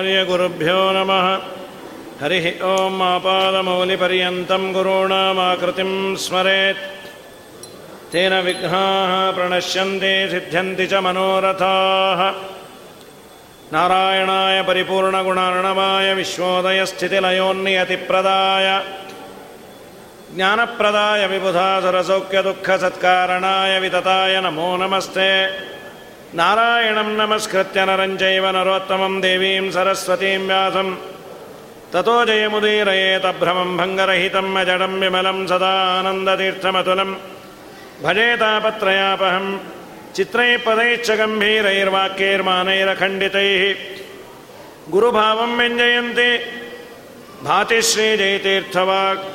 श्रीमदाचार्यगुरुभ्यो नमः। हरिः ॐ गुरूणामाकृतिं स्मरेत्। तेन विघ्नाः प्रणश्यन्ति सिद्ध्यन्ति च मनोरथाः। नारायणाय परिपूर्णगुणार्णवाय विश्वोदयस्थितिलयोन्नियतिप्रदाय। ज्ञानप्रदाय विबुधासुरसौख्यदुःखसत्कारणाय वितताय नमो नमस्ते नारायणं नमस्कृत्य नरञ्चैव नरोत्तमं देवीं सरस्वतीं व्यासं। ततो जयमुदीरयेतभ्रमं भङ्गरहितं अजडं विमलं सदा आनन्दतीर्थमतुलं भजेतापत्रयापहं चित्रैः पदैश्च गम्भीरैर्वाक्यैर्मानैरखण्डितैः गुरुभावं व्यञ्जयन्ति। भाति श्रीजयतीर्थवाक्।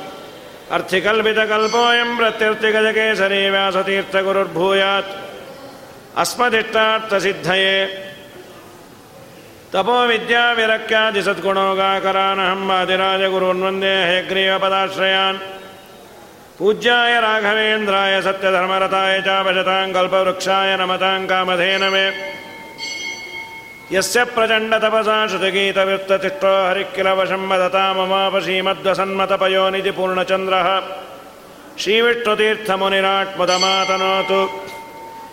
अर्थिकल्पितकल्पोऽयं प्रत्यर्थिगजकेसरी व्यासतीर्थगुरुर्भूयात् अस्मदिष्टार्थसिद्धये तपो विद्याविरक्यादिसद्गुणोगाकरानहम् आदिराजगुरून्वन्दे हेग्रीवपदाश्रयान् पूज्याय राघवेन्द्राय सत्यधर्मरताय चापशतां कल्पवृक्षाय नमतां कामधेनवे यस्य प्रचण्डतपसा श्रुतिगीतवित्ततिष्ठो हरिः किल वशं वदता ममापशीमद्वसन्मतपयोनिति पूर्णचन्द्रः श्रीविष्णुतीर्थमुनिराट्मदमातनोतु।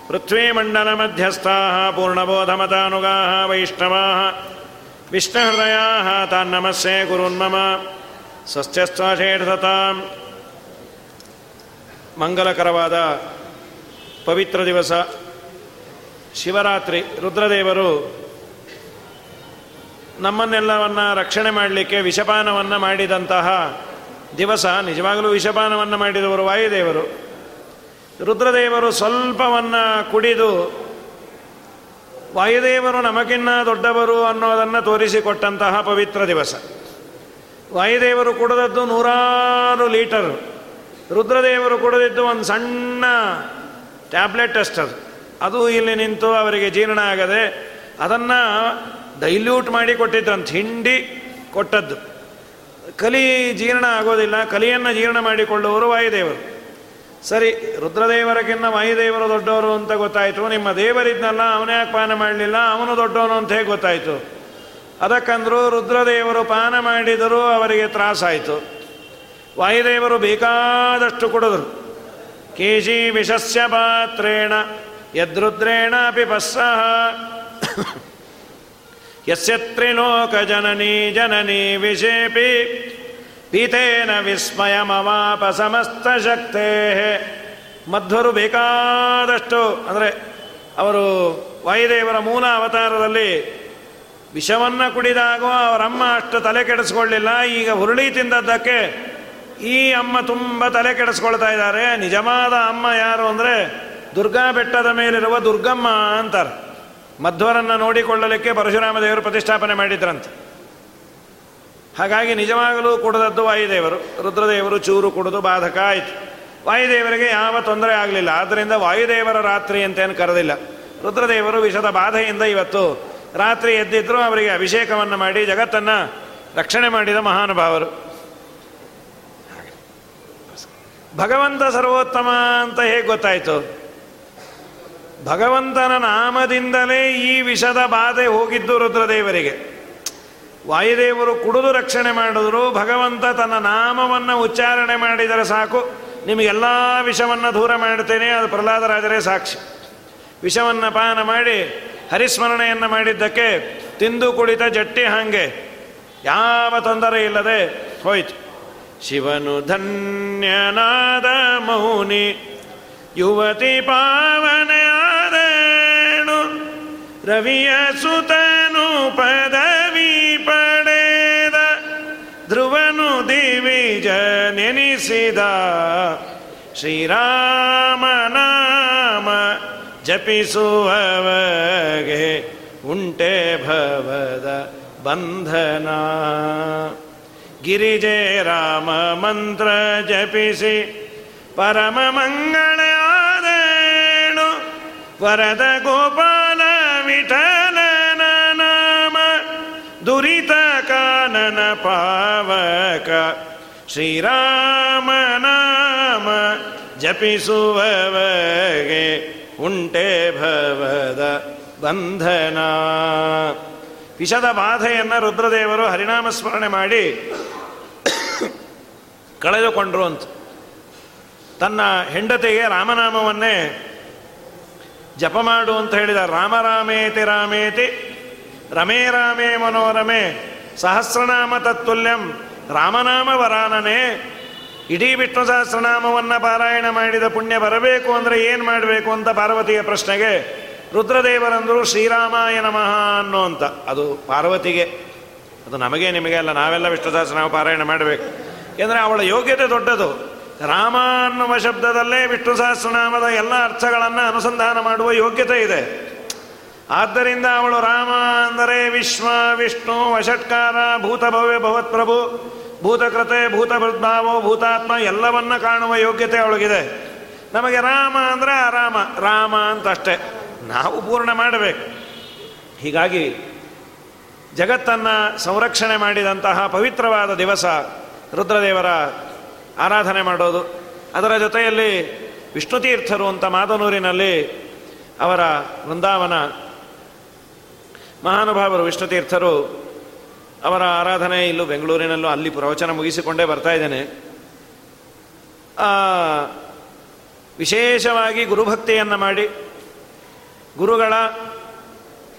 पृथ्वीमण्डलमध्यस्थाः पूर्णबोधमतानुगाः वैष्णवाः विष्णुहृदयाः तान्नमस्ये कुरुन्मम ಸ್ವಸ್ಥ್ಯಸ್ವಾಶೇಷತಾಂ ಮಂಗಲಕರವಾದ ಪವಿತ್ರ ದಿವಸ ಶಿವರಾತ್ರಿ ರುದ್ರದೇವರು ನಮ್ಮನ್ನೆಲ್ಲವನ್ನ ರಕ್ಷಣೆ ಮಾಡಲಿಕ್ಕೆ ವಿಷಪಾನವನ್ನು ಮಾಡಿದಂತಹ ದಿವಸ ನಿಜವಾಗಲೂ ವಿಷಪಾನವನ್ನು ಮಾಡಿದವರು ವಾಯುದೇವರು ರುದ್ರದೇವರು ಸ್ವಲ್ಪವನ್ನು ಕುಡಿದು, ವಾಯುದೇವರು ನಮಗಿನ್ನ ದೊಡ್ಡವರು ಅನ್ನೋದನ್ನು ತೋರಿಸಿಕೊಟ್ಟಂತಹ ಪವಿತ್ರ ದಿವಸ. ವಾಯುದೇವರು ಕುಡಿದದ್ದು ನೂರಾರು ಲೀಟರ್. ರುದ್ರದೇವರು ಕುಡಿದಿದ್ದು ಒಂದು ಸಣ್ಣ ಟ್ಯಾಬ್ಲೆಟ್ ಅಷ್ಟದು ಅದು. ಇಲ್ಲಿ ನಿಂತು ಅವರಿಗೆ ಜೀರ್ಣ ಆಗದೆ, ಅದನ್ನು ಡೈಲ್ಯೂಟ್ ಮಾಡಿ ಕೊಟ್ಟಿದ್ರಂತ, ಹಿಂಡಿ ಕೊಟ್ಟದ್ದು. ಕಲಿ ಜೀರ್ಣ ಆಗೋದಿಲ್ಲ, ಕಲಿಯನ್ನು ಜೀರ್ಣ ಮಾಡಿಕೊಳ್ಳುವರು ವಾಯುದೇವರು. ಸರಿ ರುದ್ರದೇವರಕ್ಕಿಂತ ಮಹಿದೇವರು ದೊಡ್ಡವರು ಅಂತ ಗೊತ್ತಾಯಿತು. ನಿಮ್ಮ ದೇವರಿದ್ನಲ್ಲ, ಅವನೇ ಯಾಕೆ ಪಾನ ಮಾಡಲಿಲ್ಲ? ಅವನು ದೊಡ್ಡವನು ಅಂತ ಹೇಗೆ ಗೊತ್ತಾಯಿತು? ಅದಕ್ಕಂದ್ರು ರುದ್ರದೇವರು ಪಾನ ಮಾಡಿದರೂ ಅವರಿಗೆ ತ್ರಾಸಾಯಿತು. ವಾಯುದೇವರು ಬೇಕಾದಷ್ಟು ಕುಡಿದ್ರು. ಕೇಶಿ ವಿಷಸ್ಯ ಪಾತ್ರೇಣ, ಯದ್ರುದ್ರೇಣ ಪಿಪಸ್ಸಹ ಯಸ್ಯ ತ್ರಿಲೋಕ ಜನನಿ ಜನನಿ ವಿಷೇಪಿ ಪೀತೇನ ವಿಸ್ಮಯಮವಾಪ ಸಮಸ್ತ ಶಕ್ತೇ ಮಧ್ವರು ಬೇಕಾದಷ್ಟು, ಅಂದರೆ ಅವರು ವಾಯುದೇವರ ಮೂಲ ಅವತಾರದಲ್ಲಿ ವಿಷವನ್ನು ಕುಡಿದಾಗ ಅವರಮ್ಮ ಅಷ್ಟು ತಲೆ ಕೆಡಿಸ್ಕೊಳ್ಳಿಲ್ಲ, ಈಗ ಹುರುಳಿ ತಿಂದದ್ದಕ್ಕೆ ಈ ಅಮ್ಮ ತುಂಬ ತಲೆ ಕೆಡಿಸ್ಕೊಳ್ತಾ ಇದ್ದಾರೆ. ನಿಜವಾದ ಅಮ್ಮ ಯಾರು ಅಂದರೆ ದುರ್ಗಾ ಬೆಟ್ಟದ ಮೇಲಿರುವ ದುರ್ಗಮ್ಮ ಅಂತಾರೆ. ಮಧ್ವರನ್ನು ನೋಡಿಕೊಳ್ಳಲಿಕ್ಕೆ ಪರಶುರಾಮ ದೇವರು ಪ್ರತಿಷ್ಠಾಪನೆ ಮಾಡಿದ್ರಂತೆ. ಹಾಗಾಗಿ ನಿಜವಾಗಲೂ ಕುಡಿದದ್ದು ವಾಯುದೇವರು. ರುದ್ರದೇವರು ಚೂರು ಕುಡಿದು ಬಾಧಕ ಆಯಿತು. ವಾಯುದೇವರಿಗೆ ಯಾವ ತೊಂದರೆ ಆಗಲಿಲ್ಲ. ಆದ್ದರಿಂದ ವಾಯುದೇವರ ರಾತ್ರಿ ಅಂತೇನು ಕರೆದಿಲ್ಲ. ರುದ್ರದೇವರು ವಿಷದ ಬಾಧೆಯಿಂದ ಇವತ್ತು ರಾತ್ರಿ ಎದ್ದಿದ್ರು ಅವರಿಗೆ ಅಭಿಷೇಕವನ್ನು ಮಾಡಿ ಜಗತ್ತನ್ನು ರಕ್ಷಣೆ ಮಾಡಿದ ಮಹಾನುಭಾವರು. ಭಗವಂತ ಸರ್ವೋತ್ತಮ ಅಂತ ಹೇಗೆ ಗೊತ್ತಾಯಿತು? ಭಗವಂತನ ನಾಮದಿಂದಲೇ ಈ ವಿಷದ ಬಾಧೆ ಹೋಗಿದ್ದು ರುದ್ರದೇವರಿಗೆ. ವಾಯುದೇವರು ಕುಡಿದು ರಕ್ಷಣೆ ಮಾಡಿದ್ರು, ಭಗವಂತ ತನ್ನ ನಾಮವನ್ನು ಉಚ್ಚಾರಣೆ ಮಾಡಿದರೆ ಸಾಕು. ನಿಮಗೆಲ್ಲ ವಿಷವನ್ನು ದೂರ ಮಾಡ್ತೇನೆ, ಅದು ಪ್ರಹ್ಲಾದರಾಜರೇ ಸಾಕ್ಷಿ. ವಿಷವನ್ನು ಪಾನ ಮಾಡಿ, ಹರಿಸ್ಮರಣೆಯನ್ನು ಮಾಡಿದ್ದಕ್ಕೆ ತಿಂದು ಕುಳಿತ ಜಟ್ಟಿ ಹಾಗೆ. ಯಾವ ತೊಂದರೆ ಇಲ್ಲದೆ ಹೋಯ್ತು. ಶಿವನು ಧನ್ಯನಾದ ಮೌನಿ, ಯುವತಿ ಪಾವನೆ ಆದನು ರವಿಯ ಸುತನು ಪದವಿ ನೆನೆಸಿದ ಶ್ರೀರಾಮನಾಮ ಜಪಿಸುವವಗೆ ಉಂಟೆ ಭವದ ಬಂಧನ. ಗಿರಿಜೆ ರಾಮ ಮಂತ್ರ ಜಪಿಸಿ, ಪರಮ ಮಂಗಳ ಆದೇಣು, ವರದ ಗೋಪಾಲ ವಿಠಲನ ನಾಮ, ದುರಿತ ಕಾನನ ಪಾವಕ ಶ್ರೀರಾಮ ನಾಮ ಜಪಿಸುವವಗೆ ಉಂಟೆ ಭವದ ಬಂಧನ. ವಿಷದ ಬಾಧೆಯನ್ನು ರುದ್ರದೇವರು ಹರಿನಾಮ ಸ್ಮರಣೆ ಮಾಡಿ ಕಳೆದುಕೊಂಡ್ರು ಅಂತ. ತನ್ನ ಹೆಂಡತಿಗೆ ರಾಮನಾಮವನ್ನೇ ಜಪ ಮಾಡು ಅಂತ ಹೇಳಿದ ರಾಮರಾಮೇತಿ ರಾಮೇತಿ ರಮೇ ರಾಮೇ ಮನೋರಮೆ ಸಹಸ್ರನಾಮ ತತ್ತುಲ್ಯಂ ರಾಮನಾಮ ವರಾನನೆ. ಇಡೀ ವಿಷ್ಣು ಸಹಸ್ರನಾಮವನ್ನು ಪಾರಾಯಣ ಮಾಡಿದ ಪುಣ್ಯ ಬರಬೇಕು ಅಂದರೆ ಏನು ಮಾಡಬೇಕು ಅಂತ ಪಾರ್ವತಿಯ ಪ್ರಶ್ನೆಗೆ, ರುದ್ರದೇವರಂದರು ಶ್ರೀರಾಮಾಯ ಅನ್ನೋ ಅಂತ. ಅದು ಪಾರ್ವತಿಗೆ. ಅದು ನಮಗೆ ನಿಮಗೆ ಅಲ್ಲ, ನಾವೆಲ್ಲ ವಿಷ್ಣು ಸಹಸ್ರನಾಮ ಪಾರಾಯಣ ಮಾಡಬೇಕು. ಏಕೆಂದರೆ ಅವಳ ಯೋಗ್ಯತೆ ದೊಡ್ಡದು. ರಾಮ ಅನ್ನುವ ಶಬ್ದದಲ್ಲೇ ವಿಷ್ಣು ಸಹಸ್ರನಾಮದ ಎಲ್ಲ ಅರ್ಥಗಳನ್ನು ಅನುಸಂಧಾನ ಮಾಡುವ ಯೋಗ್ಯತೆ ಇದೆ. ಆದ್ದರಿಂದ ಅವಳು ರಾಮ ಅಂದರೆ ವಿಶ್ವ, ವಿಷ್ಣು ವಷಟ್ಕಾರ ಭೂತಭವ್ಯ ಭವತ್ಪ್ರಭು ಭೂತಕೃತೆ, ಭೂತಭೃದ್ಭಾವೋ, ಭೂತಾತ್ಮ ಎಲ್ಲವನ್ನ ಕಾಣುವ ಯೋಗ್ಯತೆ ಅವಳಿಗಿದೆ. ನಮಗೆ ರಾಮ ಅಂದರೆ ರಾಮ ರಾಮ ಅಂತ ಅಷ್ಟೇ ನಾವು ಪೂರ್ಣ ಮಾಡಬೇಕು. ಹೀಗಾಗಿ ಜಗತ್ತನ್ನು ಸಂರಕ್ಷಣೆ ಮಾಡಿದಂತಹ ಪವಿತ್ರವಾದ ದಿವಸ ರುದ್ರದೇವರ ಆರಾಧನೆ ಮಾಡೋದು. ಅದರ ಜೊತೆಯಲ್ಲಿ ವಿಷ್ಣುತೀರ್ಥರು ಅಂತ ಮಾದನೂರಿನಲ್ಲಿ ಅವರ ವೃಂದಾವನ ಮಹಾನುಭಾವರು, ವಿಷ್ಣುತೀರ್ಥರು ಅವರ ಆರಾಧನೆ ಇಲ್ಲೂ ಬೆಂಗಳೂರಿನಲ್ಲೂ ಅಲ್ಲಿ ಪ್ರವಚನ ಮುಗಿಸಿಕೊಂಡೇ ಬರ್ತಾ ಇದ್ದೇನೆ. ವಿಶೇಷವಾಗಿ ಗುರುಭಕ್ತಿಯನ್ನು ಮಾಡಿ ಗುರುಗಳ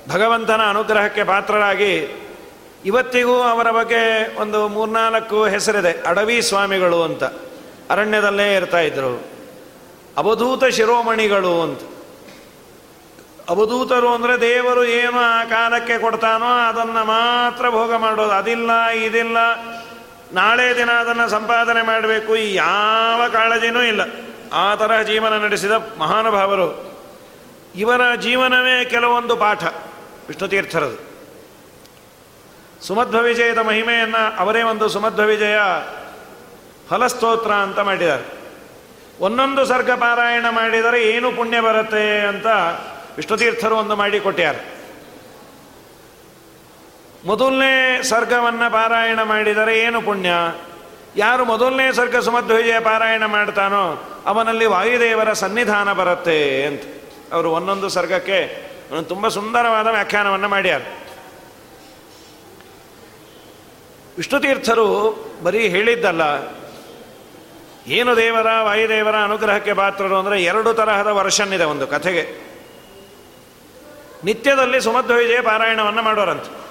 ಭಗವಂತನ ಅನುಗ್ರಹಕ್ಕೆ ಪಾತ್ರರಾಗಿ ಇವತ್ತಿಗೂ ಅವರ ಬಗ್ಗೆ ಒಂದು ಮೂರ್ನಾಲ್ಕು ಹೆಸರಿದೆ, ಅಡವಿ ಸ್ವಾಮಿಗಳು ಅಂತ. ಅರಣ್ಯದಲ್ಲೇ ಇರ್ತಾ ಇದ್ರು. ಅವಧೂತ ಶಿರೋಮಣಿಗಳು ಅಂತ. ಅವಧೂತರು ಅಂದರೆ ದೇವರು ಏನು ಆ ಕಾಲಕ್ಕೆ ಕೊಡ್ತಾನೋ ಅದನ್ನು ಮಾತ್ರ ಭೋಗ ಮಾಡೋದು. ಅದಿಲ್ಲ, ಇದಿಲ್ಲ. ನಾಳೆ ದಿನ ಅದನ್ನು ಸಂಪಾದನೆ ಮಾಡಬೇಕು. ಯಾವ ಕಾಳಜಿನೂ ಇಲ್ಲ. ಆ ತರಹ ಜೀವನ ನಡೆಸಿದ ಮಹಾನುಭಾವರು. ಇವರ ಜೀವನವೇ ಕೆಲವೊಂದು ಪಾಠ, ವಿಷ್ಣು ವಿಷ್ಣುತೀರ್ಥರದು ಸುಮಧ್ವ ವಿಜಯದ ಮಹಿಮೆಯನ್ನು ಅವರೇ ಒಂದು ಸುಮಧ್ವ ವಿಜಯ ಫಲಸ್ತೋತ್ರ ಅಂತ ಮಾಡಿದ್ದಾರೆ. ಒಂದೊಂದು ಸರ್ಗ ಪಾರಾಯಣ ಮಾಡಿದರೆ ಏನು ಪುಣ್ಯ ಬರುತ್ತೆ ಅಂತ ವಿಷ್ಣುತೀರ್ಥರು ಒಂದು ಮಾಡಿ ಕೊಟ್ಟ್ಯಾರ ಮೊದಲನೇ ಸರ್ಗವನ್ನು ಪಾರಾಯಣ ಮಾಡಿದರೆ ಏನು ಪುಣ್ಯ? ಯಾರು ಮೊದಲನೇ ಸರ್ಗ ಸುಮಧ್ವಜಯ ಪಾರಾಯಣ ಮಾಡ್ತಾನೋ ಅವನಲ್ಲಿ ವಾಯುದೇವರ ಸನ್ನಿಧಾನ ಬರುತ್ತೆ ಅಂತ. ಅವರು ಒಂದೊಂದು ಸರ್ಗಕ್ಕೆ ತುಂಬ ಸುಂದರವಾದ ವ್ಯಾಖ್ಯಾನವನ್ನು ಮಾಡ್ಯಾರ. ವಿಷ್ಣುತೀರ್ಥರು ಬರೀ ಹೇಳಿದ್ದಲ್ಲ, ಏನು ದೇವರ, ವಾಯುದೇವರ ಅನುಗ್ರಹಕ್ಕೆ ಪಾತ್ರರು ಅಂದರೆ ಎರಡು ತರಹದ ವರ್ಷನ್ ಇದೆ ಒಂದು ಕಥೆಗೆ. ನಿತ್ಯದಲ್ಲಿ ಸುಮಧ್ವ ವಿಜಯ ಪಾರಾಯಣವನ್ನು ಮಾಡೋರಂತೆ.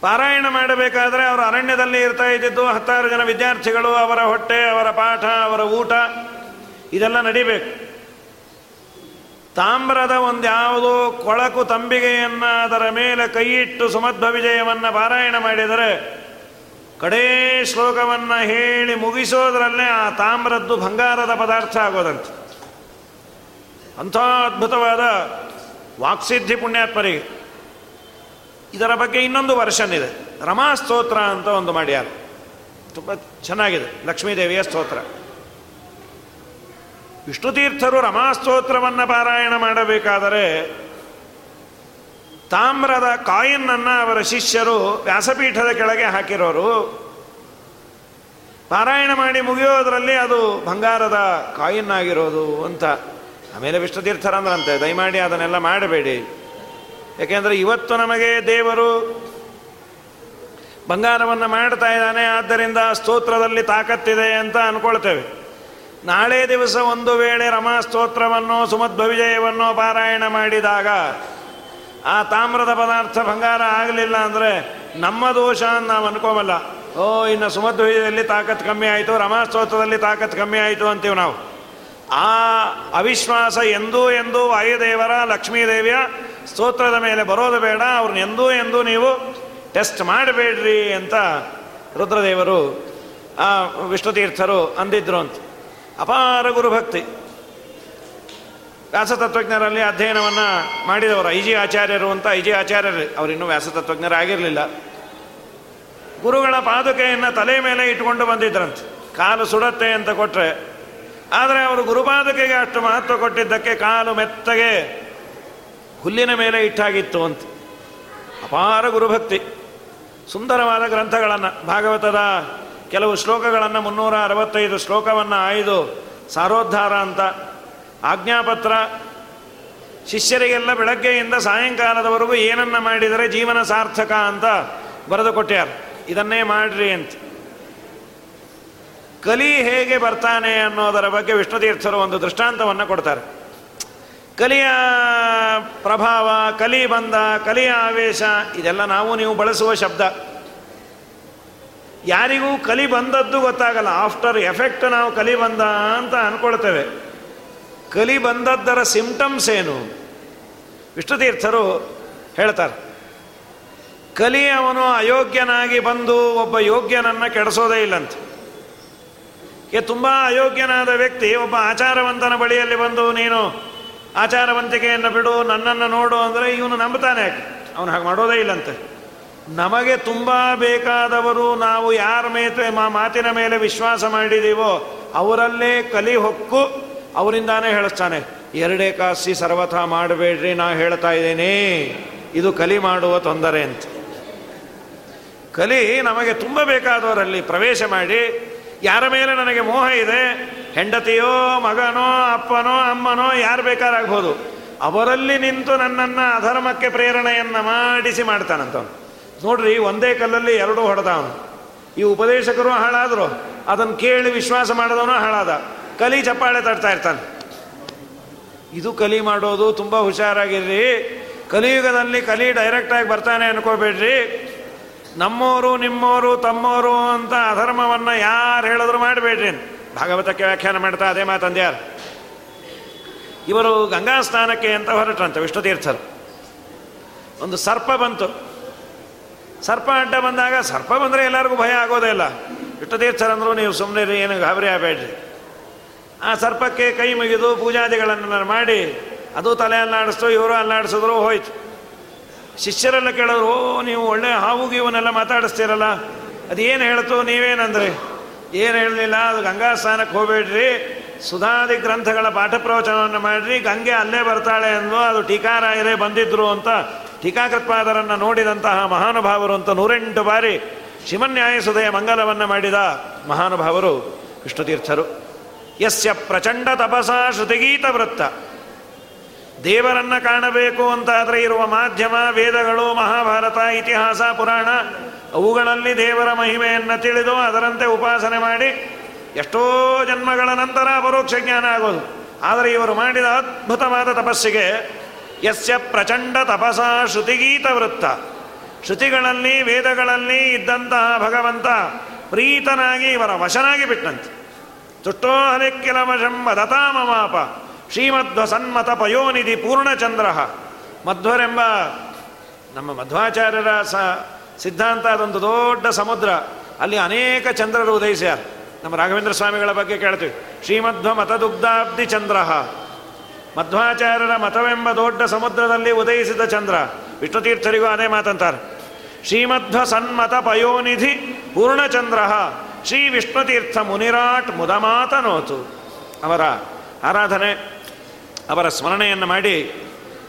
ಪಾರಾಯಣ ಮಾಡಬೇಕಾದ್ರೆ ಅವರು ಅರಣ್ಯದಲ್ಲಿ ಇರ್ತಾ ಇದ್ದಿದ್ದು ಹತ್ತಾರು ಜನ ವಿದ್ಯಾರ್ಥಿಗಳು, ಅವರ ಹೊಟ್ಟೆ, ಅವರ ಪಾಠ, ಅವರ ಊಟ, ಇದೆಲ್ಲ ನಡಿಬೇಕು. ತಾಮ್ರದ ಒಂದು ಯಾವುದೋ ಕೊಳಕು ತಂಬಿಗೆಯನ್ನು ಅದರ ಮೇಲೆ ಕೈಯಿಟ್ಟು ಸುಮಧ್ವ ವಿಜಯವನ್ನು ಪಾರಾಯಣ ಮಾಡಿದರೆ ಕಡೇ ಶ್ಲೋಕವನ್ನು ಹೇಳಿ ಮುಗಿಸೋದ್ರಲ್ಲೇ ಆ ತಾಮ್ರದ್ದು ಬಂಗಾರದ ಪದಾರ್ಥ ಆಗೋದಂತೆ. ಅಂಥ ಅದ್ಭುತವಾದ ವಾಕ್ಸಿದ್ಧಿ ಪುಣ್ಯಾತ್ಮರಿಗೆ ಇದರ ಬಗ್ಗೆ ಇನ್ನೊಂದು ವರ್ಷನ್ ಇದೆ. ರಮಾ ಸ್ತೋತ್ರ ಅಂತ ಒಂದು ಮಾಡ್ಯಾರ. ತುಂಬ ಚೆನ್ನಾಗಿದೆ. ಲಕ್ಷ್ಮೀದೇವಿಯ ಸ್ತೋತ್ರ. ವಿಷ್ಣುತೀರ್ಥರು ರಮಾಸ್ತೋತ್ರವನ್ನು ಪಾರಾಯಣ ಮಾಡಬೇಕಾದರೆ ತಾಮ್ರದ ಕಾಯಿನ್ನನ್ನು ಅವರ ಶಿಷ್ಯರು ವ್ಯಾಸಪೀಠದ ಕೆಳಗೆ ಹಾಕಿರೋರು. ಪಾರಾಯಣ ಮಾಡಿ ಮುಗಿಯೋದರಲ್ಲಿ ಅದು ಬಂಗಾರದ ಕಾಯಿನ್ ಆಗಿರೋದು ಅಂತ ಆಮೇಲೆ ವಿಷ್ಣುತೀರ್ಥರಂದ್ರಂತೆ ದಯಮಾಡಿ ಅದನ್ನೆಲ್ಲ ಮಾಡಬೇಡಿ. ಯಾಕೆಂದರೆ ಇವತ್ತು ನಮಗೆ ದೇವರು ಬಂಗಾರವನ್ನು ಮಾಡ್ತಾ ಇದ್ದಾನೆ, ಆದ್ದರಿಂದ ಸ್ತೋತ್ರದಲ್ಲಿ ತಾಕತ್ತಿದೆ ಅಂತ ಅಂದ್ಕೊಳ್ತೇವೆ ನಾಳೆ ದಿವಸ ಒಂದು ವೇಳೆ ರಮಾ ಸ್ತೋತ್ರವನ್ನು ಸುಮಧ್ವ ವಿಜಯವನ್ನು ಪಾರಾಯಣ ಮಾಡಿದಾಗ, ಆ ತಾಮ್ರದ ಪದಾರ್ಥ ಬಂಗಾರ ಆಗಲಿಲ್ಲ ಅಂದರೆ ನಮ್ಮ ದೋಷ ಅಂತ ನಾವು ಅನ್ಕೋಮಲ್ಲ. ಓ, ಇನ್ನು ಸುಮಧ್ವ ವಿಜಯದಲ್ಲಿ ತಾಕತ್ತು ಕಮ್ಮಿ ಆಯಿತು ರಮಾ ಸ್ತೋತ್ರದಲ್ಲಿ ತಾಕತ್ತು ಕಮ್ಮಿ ಆಯಿತು ಅಂತೀವಿ ನಾವು. ಆ ಅವಿಶ್ವಾಸ ಎಂದೂ ಎಂದೂ ವಾಯುದೇವರ, ಲಕ್ಷ್ಮೀದೇವಿಯ ಸ್ತೋತ್ರದ ಮೇಲೆ ಬರೋದು ಬೇಡ. ಅವ್ರನ್ನ ಎಂದೂ ಎಂದೂ ನೀವು ಟೆಸ್ಟ್ ಮಾಡಬೇಡ್ರಿ ಅಂತ ರುದ್ರದೇವರು ಆ ವಿಷ್ಣುತೀರ್ಥರು ಅಂದಿದ್ರು ಅಂತ. ಅಪಾರ ಗುರುಭಕ್ತಿ. ವ್ಯಾಸತತ್ವಜ್ಞರಲ್ಲಿ ಅಧ್ಯಯನವನ್ನು ಮಾಡಿದವರು ಐಜಿ ಆಚಾರ್ಯರು ಅಂತ. ಐಜಿ ಆಚಾರ್ಯರು ಅವರಿನ್ನೂ ವ್ಯಾಸತತ್ವಜ್ಞರಾಗಿರಲಿಲ್ಲ. ಗುರುಗಳ ಪಾದುಕೆಯನ್ನು ತಲೆ ಮೇಲೆ ಇಟ್ಕೊಂಡು ಬಂದಿದ್ರಂತೆ. ಕಾಲು ಸುಡತ್ತೆ ಅಂತ ಕೊಟ್ಟರೆ ಆದರೆ ಅವರು ಗುರುಪಾದಕೆಗೆ ಅಷ್ಟು ಮಹತ್ವ ಕೊಟ್ಟಿದ್ದಕ್ಕೆ ಕಾಲು ಮೆತ್ತಗೆ ಹುಲ್ಲಿನ ಮೇಲೆ ಇಟ್ಟಾಗಿತ್ತು ಅಂತ. ಅಪಾರ ಗುರುಭಕ್ತಿ. ಸುಂದರವಾದ ಗ್ರಂಥಗಳನ್ನು, ಭಾಗವತದ ಕೆಲವು ಶ್ಲೋಕಗಳನ್ನು, ಮುನ್ನೂರ ಅರವತ್ತೈದು ಶ್ಲೋಕವನ್ನು ಆಯ್ದು, ಸಾರೋದ್ಧಾರ ಅಂತ. ಆಜ್ಞಾಪತ್ರ, ಶಿಷ್ಯರಿಗೆಲ್ಲ ಬೆಳಗ್ಗೆಯಿಂದ ಸಾಯಂಕಾಲದವರೆಗೂ ಏನನ್ನ ಮಾಡಿದರೆ ಜೀವನ ಸಾರ್ಥಕ ಅಂತ ಬರೆದು ಕೊಟ್ಟ್ಯಾರ. ಇದನ್ನೇ ಮಾಡ್ರಿ ಅಂತ. ಕಲಿ ಹೇಗೆ ಬರ್ತಾನೆ ಅನ್ನೋದರ ಬಗ್ಗೆ ವಿಷ್ಣುತೀರ್ಥರು ಒಂದು ದೃಷ್ಟಾಂತವನ್ನು ಕೊಡ್ತಾರೆ. ಕಲಿಯ ಪ್ರಭಾವ, ಕಲಿ ಬಂದ, ಕಲಿಯ ಆವೇಶ, ಇದೆಲ್ಲ ನಾವು ನೀವು ಬಳಸುವ ಶಬ್ದ. ಯಾರಿಗೂ ಕಲಿ ಬಂದದ್ದು ಗೊತ್ತಾಗಲ್ಲ. ಆಫ್ಟರ್ ಎಫೆಕ್ಟ್ ನಾವು ಕಲಿ ಬಂದ ಅಂತ ಅನ್ಕೊಳ್ತೇವೆ. ಕಲಿ ಬಂದದ್ದರ ಸಿಂಪ್ಟಮ್ಸ್ ಏನು? ವಿಷ್ಣುತೀರ್ಥರು ಹೇಳ್ತಾರೆ. ಕಲಿ ಅವನು ಅಯೋಗ್ಯನಾಗಿ ಬಂದು ಒಬ್ಬ ಯೋಗ್ಯನನ್ನು ಕೆಡಿಸೋದೇ ಇಲ್ಲಂತೆ. ತುಂಬ ಅಯೋಗ್ಯನಾದ ವ್ಯಕ್ತಿ, ಒಬ್ಬ ಆಚಾರವಂತನ ಬಳಿಯಲ್ಲಿ ಬಂದು ನೀನು ಆಚಾರವಂತಿಕೆಯನ್ನು ಬಿಡು, ನನ್ನನ್ನು ನೋಡು ಅಂದರೆ ಇವನು ನಂಬುತ್ತಾನೆ ಅವನು ಹಾಗೆ ಮಾಡೋದೇ ಇಲ್ಲಂತೆ. ನಮಗೆ ತುಂಬ ಬೇಕಾದವರು ನಾವು ಯಾರ ಮೇಲೆ ಮಾತಿನ ಮೇಲೆ ವಿಶ್ವಾಸ ಮಾಡಿದೀವೋ, ಅವರಲ್ಲೇ ಕಲಿ ಹೊಕ್ಕು ಅವರಿಂದಾನೇ ಹೇಳಿಸ್ತಾನೆ ಎರಡೇ ಕಾಸಿ ಸರ್ವಥ ಮಾಡಬೇಡ್ರಿ, ನಾ ಹೇಳ್ತಾ ಇದ್ದೀನಿ. ಇದು ಕಲಿ ಮಾಡುವ ತೊಂದರೆ ಅಂತ. ಕಲಿ ನಮಗೆ ತುಂಬ ಬೇಕಾದವರಲ್ಲಿ ಪ್ರವೇಶ ಮಾಡಿ ಯಾರ ಮೇಲೆ ನನಗೆ ಮೋಹ ಇದೆ? ಹೆಂಡತಿಯೋ, ಮಗನೋ, ಅಪ್ಪನೋ, ಅಮ್ಮನೋ, ಯಾರು ಬೇಕಾರಾಗ್ಬೋದು? ಅವರಲ್ಲಿ ನಿಂತು ನನ್ನನ್ನು ಅಧರ್ಮಕ್ಕೆ ಪ್ರೇರಣೆಯನ್ನು ಮಾಡಿಸಿ ಮಾಡ್ತಾನಂತವನು. ನೋಡ್ರಿ, ಒಂದೇ ಕಲ್ಲಲ್ಲಿ ಎರಡೂ ಹೊಡೆದ ಅವನು ಈ ಉಪದೇಶಕರು ಹಾಳಾದರು. ಅದನ್ನು ಕೇಳಿ ವಿಶ್ವಾಸ ಮಾಡಿದವನು ಹಾಳಾದ. ಕಲಿ ಚಪ್ಪಾಳೆ ತಡ್ತಾ ಇರ್ತಾನೆ. ಇದು ಕಲಿ ಮಾಡೋದು, ತುಂಬ ಹುಷಾರಾಗಿರ್ರಿ. ಕಲಿಯುಗದಲ್ಲಿ ಕಲಿ ಡೈರೆಕ್ಟಾಗಿ ಬರ್ತಾನೆ ಅನ್ಕೋಬೇಡ್ರಿ. ನಮ್ಮೋರು, ನಿಮ್ಮೋರು, ತಮ್ಮೋರು ಅಂತ ಅಧರ್ಮವನ್ನು ಯಾರು ಹೇಳಿದ್ರು ಮಾಡಬೇಡ್ರಿ ಭಾಗವತಕ್ಕೆ ವ್ಯಾಖ್ಯಾನ ಮಾಡ್ತಾ ಅದೇ ಮಾತಂದ್ಯಾರು ಇವರು ಗಂಗಾ ಸ್ನಾನಕ್ಕೆ ಅಂತ ಹೊರಟ್ರಂತೆ ವಿಷ್ಣುತೀರ್ಥರು ಒಂದು ಸರ್ಪ ಬಂತು. ಸರ್ಪ ಅಡ್ಡ ಬಂದಾಗ ಸರ್ಪ ಬಂದರೆ ಎಲ್ಲರಿಗೂ ಭಯ ಆಗೋದೇ ಇಲ್ಲ. ವಿಷ್ಣುತೀರ್ಥರಂದ್ರು ನೀವು ಸುಮ್ಮನೆ ಏನು ಗಾಬರಿ ಆಗಬೇಡ್ರಿ. ಆ ಸರ್ಪಕ್ಕೆ ಕೈ ಮುಗಿದು ಪೂಜಾದಿಗಳನ್ನು ಮಾಡಿ, ಅದು ತಲೆ ಅಲ್ಲಾಡಿಸ್ತು, ಇವರು ಅಲ್ಲಾಡಿಸಿದ್ರು, ಹೋಯ್ತು. ಶಿಷ್ಯರೆಲ್ಲ ಕೇಳೋರು, ಓ, ನೀವು ಒಳ್ಳೆ ಹಾವು ಗೀವನ್ನೆಲ್ಲ ಮಾತಾಡಿಸ್ತೀರಲ್ಲ, ಅದೇನು ಹೇಳ್ತು ನೀವೇನಂದ್ರೆ? ಏನು ಹೇಳಲಿಲ್ಲ, ಅದು ಗಂಗಾ ಸ್ನಾನಕ್ಕೆ ಹೋಗ್ಬೇಡ್ರಿ, ಸುಧಾದಿ ಗ್ರಂಥಗಳ ಪಾಠ ಪ್ರವಚನವನ್ನು ಮಾಡಿರಿ, ಗಂಗೆ ಅಲ್ಲೇ ಬರ್ತಾಳೆ ಅಂದು ಅದು ಟೀಕಾರಾಯರೇ ಬಂದಿದ್ರು ಅಂತ ಟೀಕಾಕೃತ್ಪಾದರನ್ನು ನೋಡಿದಂತಹ ಮಹಾನುಭಾವರು ಅಂತ ನೂರೆಂಟು ಬಾರಿ ಶಿವನ್ಯಾಯಸುದಯ ಮಂಗಲವನ್ನು ಮಾಡಿದ ಮಹಾನುಭಾವರು ವಿಷ್ಣುತೀರ್ಥರು. ಯಸ್ಯ ಪ್ರಚಂಡ ತಪಸಾ ಶ್ರುತಿಗೀತ ವೃತ್ತ. ದೇವರನ್ನ ಕಾಣಬೇಕು ಅಂತಾದರೆ ಇರುವ ಮಾಧ್ಯಮ, ವೇದಗಳು, ಮಹಾಭಾರತ, ಇತಿಹಾಸ, ಪುರಾಣ, ಅವುಗಳಲ್ಲಿ ದೇವರ ಮಹಿಮೆಯನ್ನು ತಿಳಿದು ಅದರಂತೆ ಉಪಾಸನೆ ಮಾಡಿ ಎಷ್ಟೋ ಜನ್ಮಗಳ ನಂತರ ಪರೋಕ್ಷ ಜ್ಞಾನ ಆಗೋದು. ಆದರೆ ಇವರು ಮಾಡಿದ ಅದ್ಭುತವಾದ ತಪಸ್ಸಿಗೆ ಯಸ್ಯ ಪ್ರಚಂಡ ತಪಸಾ ಶ್ರುತಿಗೀತ ವೃತ್ತ. ಶ್ರುತಿಗಳಲ್ಲಿ, ವೇದಗಳಲ್ಲಿ ಇದ್ದಂತಹ ಭಗವಂತ ಪ್ರೀತನಾಗಿ ಇವರ ವಶನಾಗಿ ಬಿಟ್ಟಂತೆ ತುಷ್ಟೋ ಹರಿಕ್ಕಿಲ ವಶಂ ಶ್ರೀಮಧ್ವ ಸನ್ಮತ ಪಯೋನಿಧಿ ಪೂರ್ಣಚಂದ್ರ. ಮಧ್ವರೆಂಬ ನಮ್ಮ ಮಧ್ವಾಚಾರ್ಯರ ಸ ಸಿದ್ಧಾಂತ ಅದೊಂದು ದೊಡ್ಡ ಸಮುದ್ರ. ಅಲ್ಲಿ ಅನೇಕ ಚಂದ್ರರು ಉದಯಿಸ್ಯಾರ ನಮ್ಮ ರಾಘವೇಂದ್ರ ಸ್ವಾಮಿಗಳ ಬಗ್ಗೆ ಕೇಳ್ತೀವಿ. ಶ್ರೀಮಧ್ವ ಮತದುಗ್ಧಾಬ್ಧಿ ಚಂದ್ರ. ಮಧ್ವಾಚಾರ್ಯರ ಮತವೆಂಬ ದೊಡ್ಡ ಸಮುದ್ರದಲ್ಲಿ ಉದಯಿಸಿದ ಚಂದ್ರ. ವಿಷ್ಣುತೀರ್ಥರಿಗೂ ಅದೇ ಮಾತಂತಾರೆ. ಶ್ರೀಮಧ್ವ ಸನ್ಮತ ಪಯೋನಿಧಿ ಪೂರ್ಣಚಂದ್ರ. ಶ್ರೀ ವಿಷ್ಣುತೀರ್ಥ ಮುನಿರಾಟ್ ಮುದಮಾತನೋತು. ಅವರ ಆರಾಧನೆ ಅವರ ಸ್ಮರಣೆಯನ್ನು ಮಾಡಿ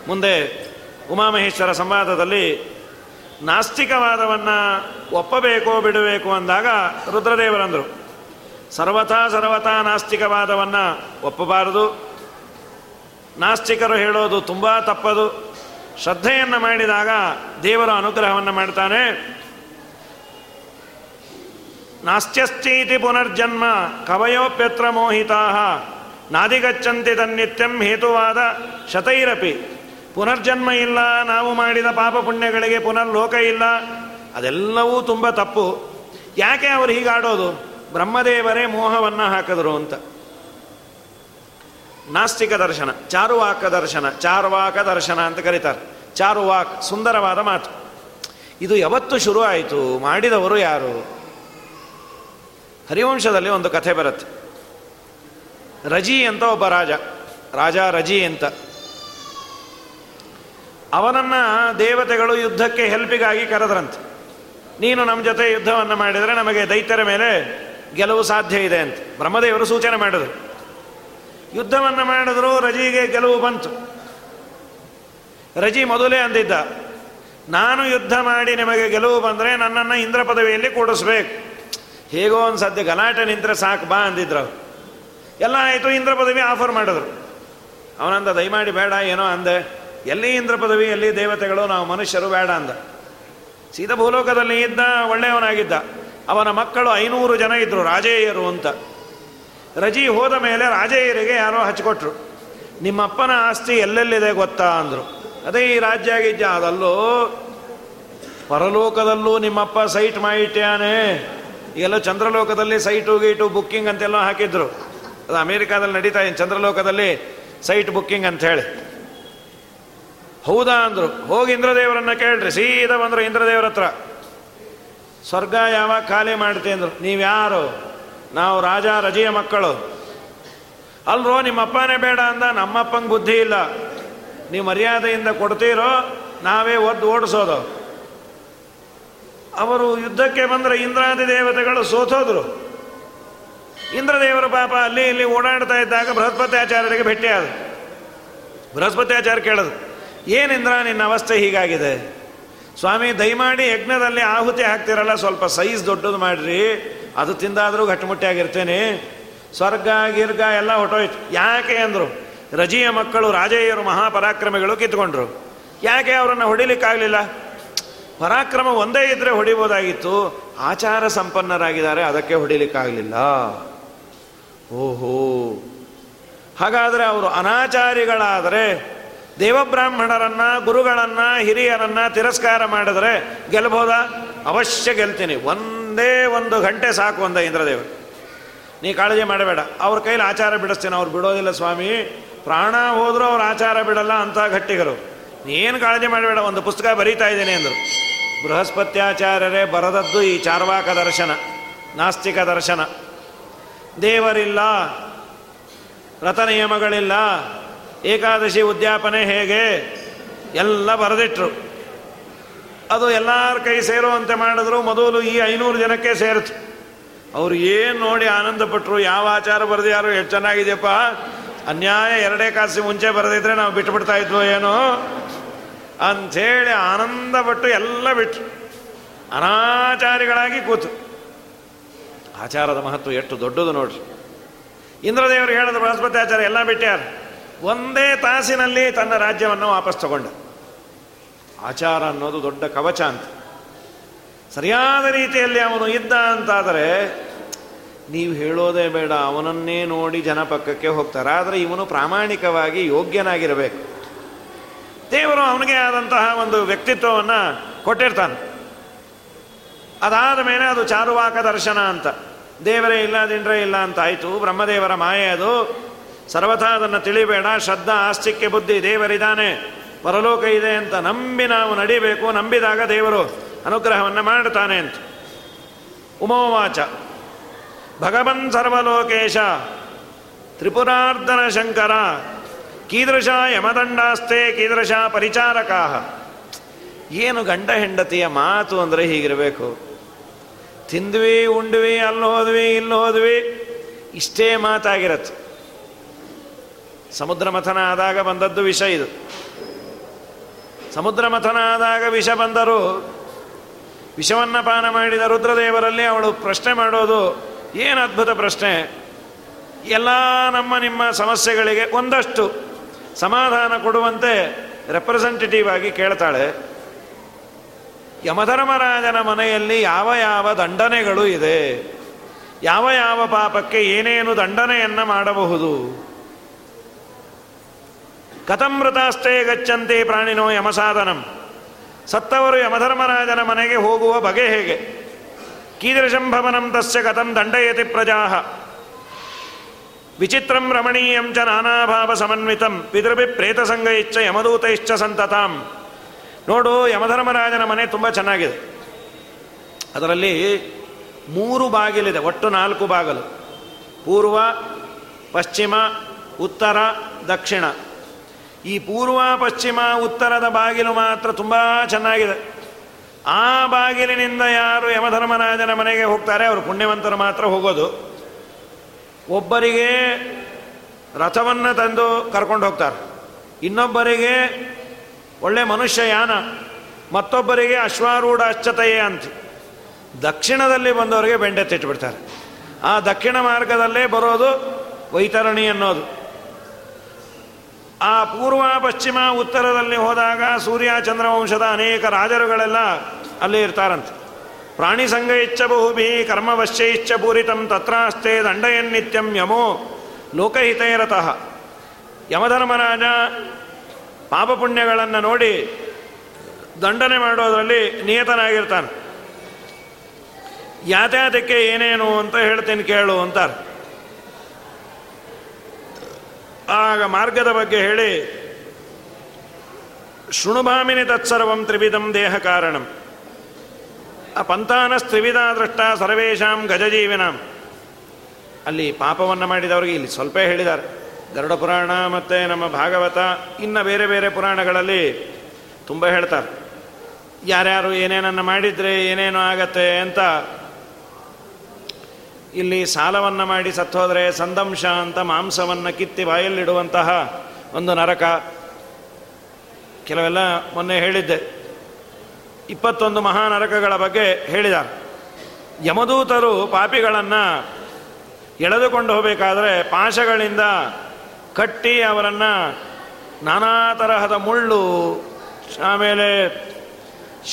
ಮುಂದೆ ಉಮಾಮಹೇಶ್ವರ ಸಂವಾದದಲ್ಲಿ ನಾಸ್ತಿಕವಾದವನ್ನು ಒಪ್ಪಬೇಕೋ ಬಿಡಬೇಕು ಅಂದಾಗ ರುದ್ರದೇವರಂದರು. ಸರ್ವಥಾ ಸರ್ವಥಾ ನಾಸ್ತಿಕವಾದವನ್ನು ಒಪ್ಪಬಾರದು. ನಾಸ್ತಿಕರು ಹೇಳೋದು ತುಂಬ ತಪ್ಪದು. ಶ್ರದ್ಧೆಯನ್ನು ಮಾಡಿದಾಗ ದೇವರ ಅನುಗ್ರಹವನ್ನು ಮಾಡ್ತಾನೆ. ನಾಸ್ತ್ಯಸ್ತೀತಿ ಪುನರ್ಜನ್ಮ ಕವಯೋಪ್ಯತ್ರ ಮೋಹಿತಾ ನಾದಿಗಚ್ಚಂತಿ ತನ್ನಿತ್ಯಂ ಹೇತುವಾದ ಶತೈರಪಿ. ಪುನರ್ಜನ್ಮ ಇಲ್ಲ, ನಾವು ಮಾಡಿದ ಪಾಪ ಪುಣ್ಯಗಳಿಗೆ ಪುನರ್ಲೋಕ ಇಲ್ಲ. ಅದೆಲ್ಲವೂ ತುಂಬ ತಪ್ಪು. ಯಾಕೆ ಅವರು ಹೀಗಾಡೋದು ಬ್ರಹ್ಮದೇವರೇ ಮೋಹವನ್ನು ಹಾಕಿದ್ರು ಅಂತ. ನಾಸ್ತಿಕ ದರ್ಶನ, ಚಾರುವಾಕ ದರ್ಶನ ಚಾರುವಾಕ ದರ್ಶನ ಅಂತ ಕರೀತಾರೆ. ಚಾರುವಾಕ್, ಸುಂದರವಾದ ಮಾತು. ಇದು ಯಾವತ್ತು ಶುರು ಆಯಿತು? ಮಾಡಿದವರು ಯಾರು? ಹರಿವಂಶದಲ್ಲಿ ಒಂದು ಕಥೆ ಬರುತ್ತೆ. ರಜಿ ಅಂತ ಒಬ್ಬ ರಾಜ. ರಾಜ ರಜಿ ಅಂತ. ಅವನನ್ನ ದೇವತೆಗಳು ಯುದ್ಧಕ್ಕೆ ಹೆಲ್ಪಿಗಾಗಿ ಕರೆದ್ರಂತೆ. ನೀನು ನಮ್ಮ ಜೊತೆ ಯುದ್ಧವನ್ನು ಮಾಡಿದರೆ ನಮಗೆ ದೈತ್ಯರ ಮೇಲೆ ಗೆಲುವು ಸಾಧ್ಯ ಇದೆ ಅಂತ. ಬ್ರಹ್ಮದೇವರು ಸೂಚನೆ ಮಾಡಿದರು. ಯುದ್ಧವನ್ನು ಮಾಡಿದ್ರು ರಜಿಗೆ ಗೆಲುವು ಬಂತು. ರಜಿ ಮೊದಲೇ ಅಂದಿದ್ದ, ನಾನು ಯುದ್ಧ ಮಾಡಿ ನಿಮಗೆ ಗೆಲುವು ಬಂದರೆ ನನ್ನನ್ನು ಇಂದ್ರ ಪದವಿಯಲ್ಲಿ ಕೂಡಿಸ್ಬೇಕು. ಹೇಗೋ ಒಂದು ಸದ್ಯ ಗಲಾಟೆ ನಿಂತರೆ ಸಾಕು, ಬಾ ಅಂದಿದ್ರು ಎಲ್ಲ ಆಯಿತು, ಇಂದ್ರ ಪದವಿ ಆಫರ್ ಮಾಡಿದ್ರು. ಅವನಂದ, ದಯಮಾಡಿ ಬೇಡ, ಏನೋ ಅಂದೆ. ಎಲ್ಲಿ ಇಂದ್ರ ಪದವಿ, ಎಲ್ಲಿ ದೇವತೆಗಳು, ನಾವು ಮನುಷ್ಯರು ಬೇಡ ಅಂದ. ಸೀತಾ ಭೂಲೋಕದಲ್ಲಿ ಇದ್ದ, ಒಳ್ಳೆಯವನಾಗಿದ್ದ. ಅವನ ಮಕ್ಕಳು ಐನೂರು ಜನ ಇದ್ದರು ರಾಜೇಯರು ಅಂತ. ರಜಿ ಹೋದ ಮೇಲೆ ರಾಜೇಯರಿಗೆ ಯಾರೋ ಹಚ್ಕೊಟ್ರು. ನಿಮ್ಮಪ್ಪನ ಆಸ್ತಿ ಎಲ್ಲೆಲ್ಲಿದೆ ಗೊತ್ತಾ ಅಂದರು. ಅದೇ ಈ ರಾಜ್ಯ ಆಗಿದ್ದ ಅದಲ್ಲೂ ಪರಲೋಕದಲ್ಲೂ ನಿಮ್ಮಪ್ಪ ಸೈಟ್ ಮಾಡಿಟ್ಟಾನೆ ಎಲ್ಲೋ ಚಂದ್ರಲೋಕದಲ್ಲಿ ಸೈಟು ಗೀಟು, ಬುಕ್ಕಿಂಗ್ ಅಂತೆಲ್ಲ ಹಾಕಿದ್ರು. ಅದು ಅಮೇರಿಕಾದಲ್ಲಿ ನಡೀತಾ ಇದೆ, ಚಂದ್ರಲೋಕದಲ್ಲಿ ಸೈಟ್ ಬುಕ್ಕಿಂಗ್ ಅಂತ ಹೇಳಿ. ಹೌದಾ ಅಂದರು. ಹೋಗಿ ಇಂದ್ರದೇವರನ್ನ ಕೇಳ್ರಿ, ಸೀದಾ ಬಂದರು ಇಂದ್ರದೇವರ ಹತ್ರ. ಸ್ವರ್ಗ ಯಾವಾಗ ಖಾಲಿ ಮಾಡ್ತೀನಿ ಅಂದರು. ನೀವ್ಯಾರು ನಾವು ರಾಜ, ರಜೆಯ ಮಕ್ಕಳು. ಅಲ್ರೋ ನಿಮ್ಮ ಅಪ್ಪನೇ ಬೇಡ ಅಂದ, ನಮ್ಮಪ್ಪಂಗೆ ಬುದ್ಧಿ ಇಲ್ಲ. ನೀವು ಮರ್ಯಾದೆಯಿಂದ ಕೊಡ್ತೀರೋ, ನಾವೇ ಒದ್ದು ಓಡಿಸೋದು. ಅವರು ಯುದ್ಧಕ್ಕೆ ಬಂದರೆ ಇಂದ್ರಾದಿ ದೇವತೆಗಳು ಸೋತೋದ್ರು. ಇಂದ್ರದೇವರು ಪಾಪ ಅಲ್ಲಿ ಇಲ್ಲಿ ಓಡಾಡ್ತಾ ಇದ್ದಾಗ ಬೃಹಸ್ಪತಿ ಆಚಾರ್ಯರಿಗೆ ಭೇಟಿ ಆದ. ಆಚಾರ್ಯ ಕೇಳೋದು ಏನಿಂದ್ರ ನಿನ್ನ ಅವಸ್ಥೆ ಹೀಗಾಗಿದೆ? ಸ್ವಾಮಿ, ದಯಮಾಡಿ ಯಜ್ಞದಲ್ಲಿ ಆಹುತಿ ಹಾಕ್ತಿರಲ್ಲ, ಸ್ವಲ್ಪ ಸೈಜ್ ದೊಡ್ಡದು ಮಾಡ್ರಿ. ಅದು ತಿಂದಾದರೂ ಗಟ್ಟಿಮುಟ್ಟಿಯಾಗಿರ್ತೇನೆ ಸ್ವರ್ಗ, ಗಿರ್ಗ ಎಲ್ಲ ಹೊಟ್ಟೋಯ್ತು. ಯಾಕೆ ಅಂದರು? ರಜಿಯ ಮಕ್ಕಳು, ರಾಜೇಯರು ಮಹಾಪರಾಕ್ರಮಿಗಳು ಕಿತ್ಕೊಂಡ್ರು. ಯಾಕೆ ಅವರನ್ನು ಹೊಡಿಲಿಕ್ಕಾಗಲಿಲ್ಲ? ಪರಾಕ್ರಮ ಒಂದೇ ಇದ್ದರೆ ಹೊಡಿಬೋದಾಗಿತ್ತು. ಆಚಾರ ಸಂಪನ್ನರಾಗಿದ್ದಾರೆ, ಅದಕ್ಕೆ ಹೊಡಿಲಿಕ್ಕಾಗಲಿಲ್ಲ. ಓಹೋ. ಹಾಗಾದರೆ ಅವರು ಅನಾಚಾರಿಗಳಾದರೆ ದೇವಬ್ರಾಹ್ಮಣರನ್ನು, ಗುರುಗಳನ್ನ, ಹಿರಿಯರನ್ನ ತಿರಸ್ಕಾರ ಮಾಡಿದ್ರೆ ಗೆಲ್ಬೋದಾ? ಅವಶ್ಯ ಗೆಲ್ತೀನಿ. ಒಂದೇ ಒಂದು ಗಂಟೆ ಸಾಕು ಅಂದ ಇಂದ್ರದೇವರು ನೀ ಕಾಳಜಿ ಮಾಡಬೇಡ. ಅವ್ರ ಕೈಲಿ ಆಚಾರ ಬಿಡಿಸ್ತೀನಿ. ಅವ್ರು ಬಿಡೋದಿಲ್ಲ ಸ್ವಾಮಿ. ಪ್ರಾಣ ಹೋದರೂ ಅವ್ರು ಆಚಾರ ಬಿಡಲ್ಲ ಅಂತ ಗಟ್ಟಿಗರು. ನೀನು ಕಾಳಜಿ ಮಾಡಬೇಡ. ಒಂದು ಪುಸ್ತಕ ಬರೀತಾ ಇದ್ದೀನಿ ಅಂದರು. ಬೃಹಸ್ಪತ್ಯಾಚಾರ್ಯರೇ ಬರದದ್ದು ಈ ಚಾರ್ವಾಕ ದರ್ಶನ, ನಾಸ್ತಿಕ ದರ್ಶನ. ದೇವರಿಲ್ಲ ರಥ ನಿಯಮಗಳಿಲ್ಲ ಏಕಾದಶಿ ಉದ್ಯಾಪನೆ ಹೇಗೆ? ಎಲ್ಲ ಬರೆದಿಟ್ರು. ಅದು ಎಲ್ಲರ ಕೈ ಸೇರುವಂತೆ ಮಾಡಿದ್ರು, ಮೊದಲು ಈ ಐನೂರು ಜನಕ್ಕೆ ಸೇರಿತು. ಅವ್ರು ಏನು ನೋಡಿ ಆನಂದಪಟ್ಟರು ಯಾವ ಆಚಾರ ಬರೆದ್ಯಾರು ಎಷ್ಟು ಚೆನ್ನಾಗಿದೆಯಪ್ಪ. ಅನ್ಯಾಯ ಎರಡೇ ಕಾಸಿ ಮುಂಚೆ ಬರೆದಿದ್ರೆ ನಾವು ಬಿಟ್ಬಿಡ್ತಾ ಇದ್ವು ಏನೋ? ಅಂಥೇಳಿ ಆನಂದಪಟ್ಟು ಎಲ್ಲ ಬಿಟ್ರು. ಅನಾಚಾರಿಗಳಾಗಿ ಕೂತು. ಆಚಾರದ ಮಹತ್ವ ಎಷ್ಟು ದೊಡ್ಡದು ನೋಡ್ರಿ. ಇಂದ್ರದೇವರು ಹೇಳಿದ ಬೃಹಸ್ಪತಿ ಆಚಾರ ಎಲ್ಲ ಬಿಟ್ಟ್ಯಾರ. ಒಂದೇ ತಾಸಿನಲ್ಲಿ ತನ್ನ ರಾಜ್ಯವನ್ನು ವಾಪಸ್ ತಗೊಂಡ. ಆಚಾರ ಅನ್ನೋದು ದೊಡ್ಡ ಕವಚ ಅಂತ. ಸರಿಯಾದ ರೀತಿಯಲ್ಲಿ ಅವನು ಇದ್ದ ಅಂತಾದರೆ, ನೀವು ಹೇಳೋದೇ ಬೇಡ, ಅವನನ್ನೇ ನೋಡಿ ಜನ ಪಕ್ಕಕ್ಕೆ ಹೋಗ್ತಾರೆ. ಆದರೆ ಇವನು ಪ್ರಾಮಾಣಿಕವಾಗಿ ಯೋಗ್ಯನಾಗಿರಬೇಕು. ದೇವರು ಅವನಿಗೆ ಆದಂತಹ ಒಂದು ವ್ಯಕ್ತಿತ್ವವನ್ನು ಕೊಟ್ಟಿರ್ತಾನೆ. ಅದಾದ ಮೇಲೆ ಅದು ಚಾರುವಾಕ ದರ್ಶನ ಅಂತ. ದೇವರೇ ಇಲ್ಲ ದಿಂಡ್ರೆ ಇಲ್ಲ ಅಂತ ಆಯಿತು ಬ್ರಹ್ಮದೇವರ ಮಾಯೆ ಅದು. ಸರ್ವಥಾ ಅದನ್ನು ತಿಳಿಬೇಡ, ಶ್ರದ್ಧಾ ಆಸ್ತಿಕ್ಯ ಬುದ್ಧಿ ದೇವರಿದ್ದಾನೆ ಪರಲೋಕ ಇದೆ ಅಂತ ನಂಬಿ ನಾವು ನಡಿಬೇಕು, ನಂಬಿದಾಗ ದೇವರು ಅನುಗ್ರಹವನ್ನು ಮಾಡುತ್ತಾನೆ ಅಂತ. ಉಮೋವಾಚ. ಭಗವನ್ ಸರ್ವಲೋಕೇಶ. ತ್ರಿಪುರಾರ್ಧನ ಶಂಕರ. ಕೀದೃಶ ಯಮದಂಡಾಸ್ತೆ ಕೀದೃಶ ಪರಿಚಾರಕಾ ಏನು ಗಂಡ ಹೆಂಡತಿಯ ಮಾತು ಅಂದರೆ ಹೀಗಿರಬೇಕು. ತಿಂದ್ವಿ, ಉಂಡ್ವಿ ಅಲ್ಲಿ ಹೋದ್ವಿ ಇಲ್ಲಿ ಹೋದ್ವಿ ಇಷ್ಟೇ ಮಾತಾಗಿರತ್ತೆ. ಸಮುದ್ರ ಮಥನ ಆದಾಗ ಬಂದದ್ದು ವಿಷ ಇದು. ಸಮುದ್ರ ಮಥನ ಆದಾಗ ವಿಷ ಬಂದರು. ವಿಷವನ್ನು ಪಾನ ಮಾಡಿದ ರುದ್ರದೇವರಲ್ಲಿ ಅವಳು ಪ್ರಶ್ನೆ ಮಾಡೋದು, ಏನು ಅದ್ಭುತ ಪ್ರಶ್ನೆ? ಎಲ್ಲ ನಮ್ಮ ನಿಮ್ಮ ಸಮಸ್ಯೆಗಳಿಗೆ ಒಂದಷ್ಟು ಸಮಾಧಾನ ಕೊಡುವಂತೆ ರೆಪ್ರೆಸೆಂಟೇಟಿವ್ ಆಗಿ ಕೇಳ್ತಾಳೆ. ಯಮಧರ್ಮರಾಜನ ಮನೆಯಲ್ಲಿ ಯಾವ ಯಾವ ದಂಡನೆಗಳು ಇದೆ? ಯಾವ ಯಾವ ಪಾಪಕ್ಕೆ ಏನೇನು ದಂಡನೆಯನ್ನು ಮಾಡಬಹುದು? ಕಥಮೃತಾಷ್ಟೇ ಗಚ್ಚಂತೆ ಪ್ರಾಣಿನೋ ಯಮಸಾಧನಂ. ಸತ್ತವರು ಯಮಧರ್ಮರಾಜನ ಮನೆಗೆ ಹೋಗುವ ಬಗೆ ಹೇಗೆ? ಕೀದೃಶಂ ಭವನಂ ತಸ್ಯ ಕಥಂ ದಂಡಯತಿ ಪ್ರಜಾ ವಿಚಿತ್ರಂ ರಮಣೀಯಂ ಚ ನಾನಾಭಾವ ಸಮನ್ವಿತಂ. ಪಿತೃಭಿ ಪ್ರೇತಸಂಗ ಇಚ್ಛ ಯಮದೂತೈಶ್ಚ ಸಂತತಾಂ. ನೋಡು ಯಮಧರ್ಮರಾಜನ ಮನೆ ತುಂಬ ಚೆನ್ನಾಗಿದೆ. ಅದರಲ್ಲಿ ಮೂರು ಬಾಗಿಲಿದೆ, ಒಟ್ಟು ನಾಲ್ಕು ಬಾಗಿಲು. ಪೂರ್ವ, ಪಶ್ಚಿಮ, ಉತ್ತರ, ದಕ್ಷಿಣ. ಈ ಪೂರ್ವ, ಪಶ್ಚಿಮ, ಉತ್ತರದ ಬಾಗಿಲು ಮಾತ್ರ ತುಂಬ ಚೆನ್ನಾಗಿದೆ. ಆ ಬಾಗಿಲಿನಿಂದ ಯಾರು ಯಮಧರ್ಮರಾಜನ ಮನೆಗೆ ಹೋಗ್ತಾರೆ, ಅವರು ಪುಣ್ಯವಂತರು ಮಾತ್ರ ಹೋಗೋದು. ಒಬ್ಬರಿಗೆ ರಥವನ್ನು ತಂದು ಕರ್ಕೊಂಡು ಹೋಗ್ತಾರೆ. ಇನ್ನೊಬ್ಬರಿಗೆ ಒಳ್ಳೆ ಮನುಷ್ಯ ಯಾನ? ಮತ್ತೊಬ್ಬರಿಗೆ ಅಶ್ವಾರೂಢ ಅಚ್ಚತೆಯೇ ಅಂತ. ದಕ್ಷಿಣದಲ್ಲಿ ಬಂದವರಿಗೆ ಬೆಂಡೆ ಬೆಂಡೆತ್ತಿಟ್ಬಿಡ್ತಾರೆ ಆ ದಕ್ಷಿಣ ಮಾರ್ಗದಲ್ಲೇ ಬರೋದು ವೈತರಣಿ ಅನ್ನೋದು. ಆ ಪೂರ್ವ, ಪಶ್ಚಿಮ, ಉತ್ತರದಲ್ಲಿ ಹೋದಾಗ ಸೂರ್ಯ ಚಂದ್ರವಂಶದ ಅನೇಕ ರಾಜರುಗಳೆಲ್ಲ ಅಲ್ಲಿ ಇರ್ತಾರಂತೆ. ಪ್ರಾಣಿ ಸಂಘ ಇಚ್ಛ ಬಹುಭಿ ಕರ್ಮವಶ್ಯ ಇಚ್ಛ ಪೂರಿತಂ ತತ್ರಾಸ್ತೆ ದಂಡಯನ್ನಿತ್ಯಂ ಯಮೋ ಲೋಕಹಿತೈರತಃ. ಯಮಧರ್ಮರಾಜ ಪಾಪಪುಣ್ಯಗಳನ್ನು ನೋಡಿ ದಂಡನೆ ಮಾಡೋದರಲ್ಲಿ ನಿಯತನಾಗಿರ್ತಾನೆ. ಯಾತ್ಯಾತಕ್ಕೆ ಏನೇನು ಅಂತ ಹೇಳ್ತೀನಿ ಕೇಳು ಅಂತಾರೆ. ಆಗ ಮಾರ್ಗದ ಬಗ್ಗೆ ಹೇಳಿ, ಶೃಣುಭಾಮಿನಿ ತತ್ಸರ್ವಂ ತ್ರಿವಿಧಂ ದೇಹ ಕಾರಣಂ. ಆ ಪಂಥಾನ ತ್ರಿವಿಧ ದೃಷ್ಟ ಸರ್ವೇಶಾಂ ಗಜಜೀವಿನಾಂ. ಅಲ್ಲಿ ಪಾಪವನ್ನು ಮಾಡಿದವರಿಗೆ ಇಲ್ಲಿ ಸ್ವಲ್ಪ ಹೇಳಿದ್ದಾರೆ. ಗರುಡ ಪುರಾಣ ಮತ್ತು ನಮ್ಮ ಭಾಗವತ ಇನ್ನು ಬೇರೆ ಬೇರೆ ಪುರಾಣಗಳಲ್ಲಿ ತುಂಬ ಹೇಳ್ತಾರೆ. ಯಾರ್ಯಾರು ಏನೇನನ್ನು ಮಾಡಿದರೆ ಏನೇನು ಆಗತ್ತೆ ಅಂತ. ಇಲ್ಲಿ ಸಾಲವನ್ನು ಮಾಡಿ ಸತ್ತೋದ್ರೆ ಸಂದಂಶ ಅಂತ ಮಾಂಸವನ್ನು ಕಿತ್ತಿ ಬಾಯಲ್ಲಿಡುವಂತಹ ಒಂದು ನರಕ. ಕೆಲವೆಲ್ಲ ಮೊನ್ನೆ ಹೇಳಿದ್ದೆ. ಇಪ್ಪತ್ತೊಂದು ಮಹಾನರಕಗಳ ಬಗ್ಗೆ ಹೇಳಿದ ಯಮದೂತರು ಪಾಪಿಗಳನ್ನು ಎಳೆದುಕೊಂಡು ಹೋಗಬೇಕಾದ್ರೆ ಪಾಶಗಳಿಂದ ಕಟ್ಟಿ ಅವರನ್ನು ನಾನಾ ತರಹದ ಮುಳ್ಳು, ಆಮೇಲೆ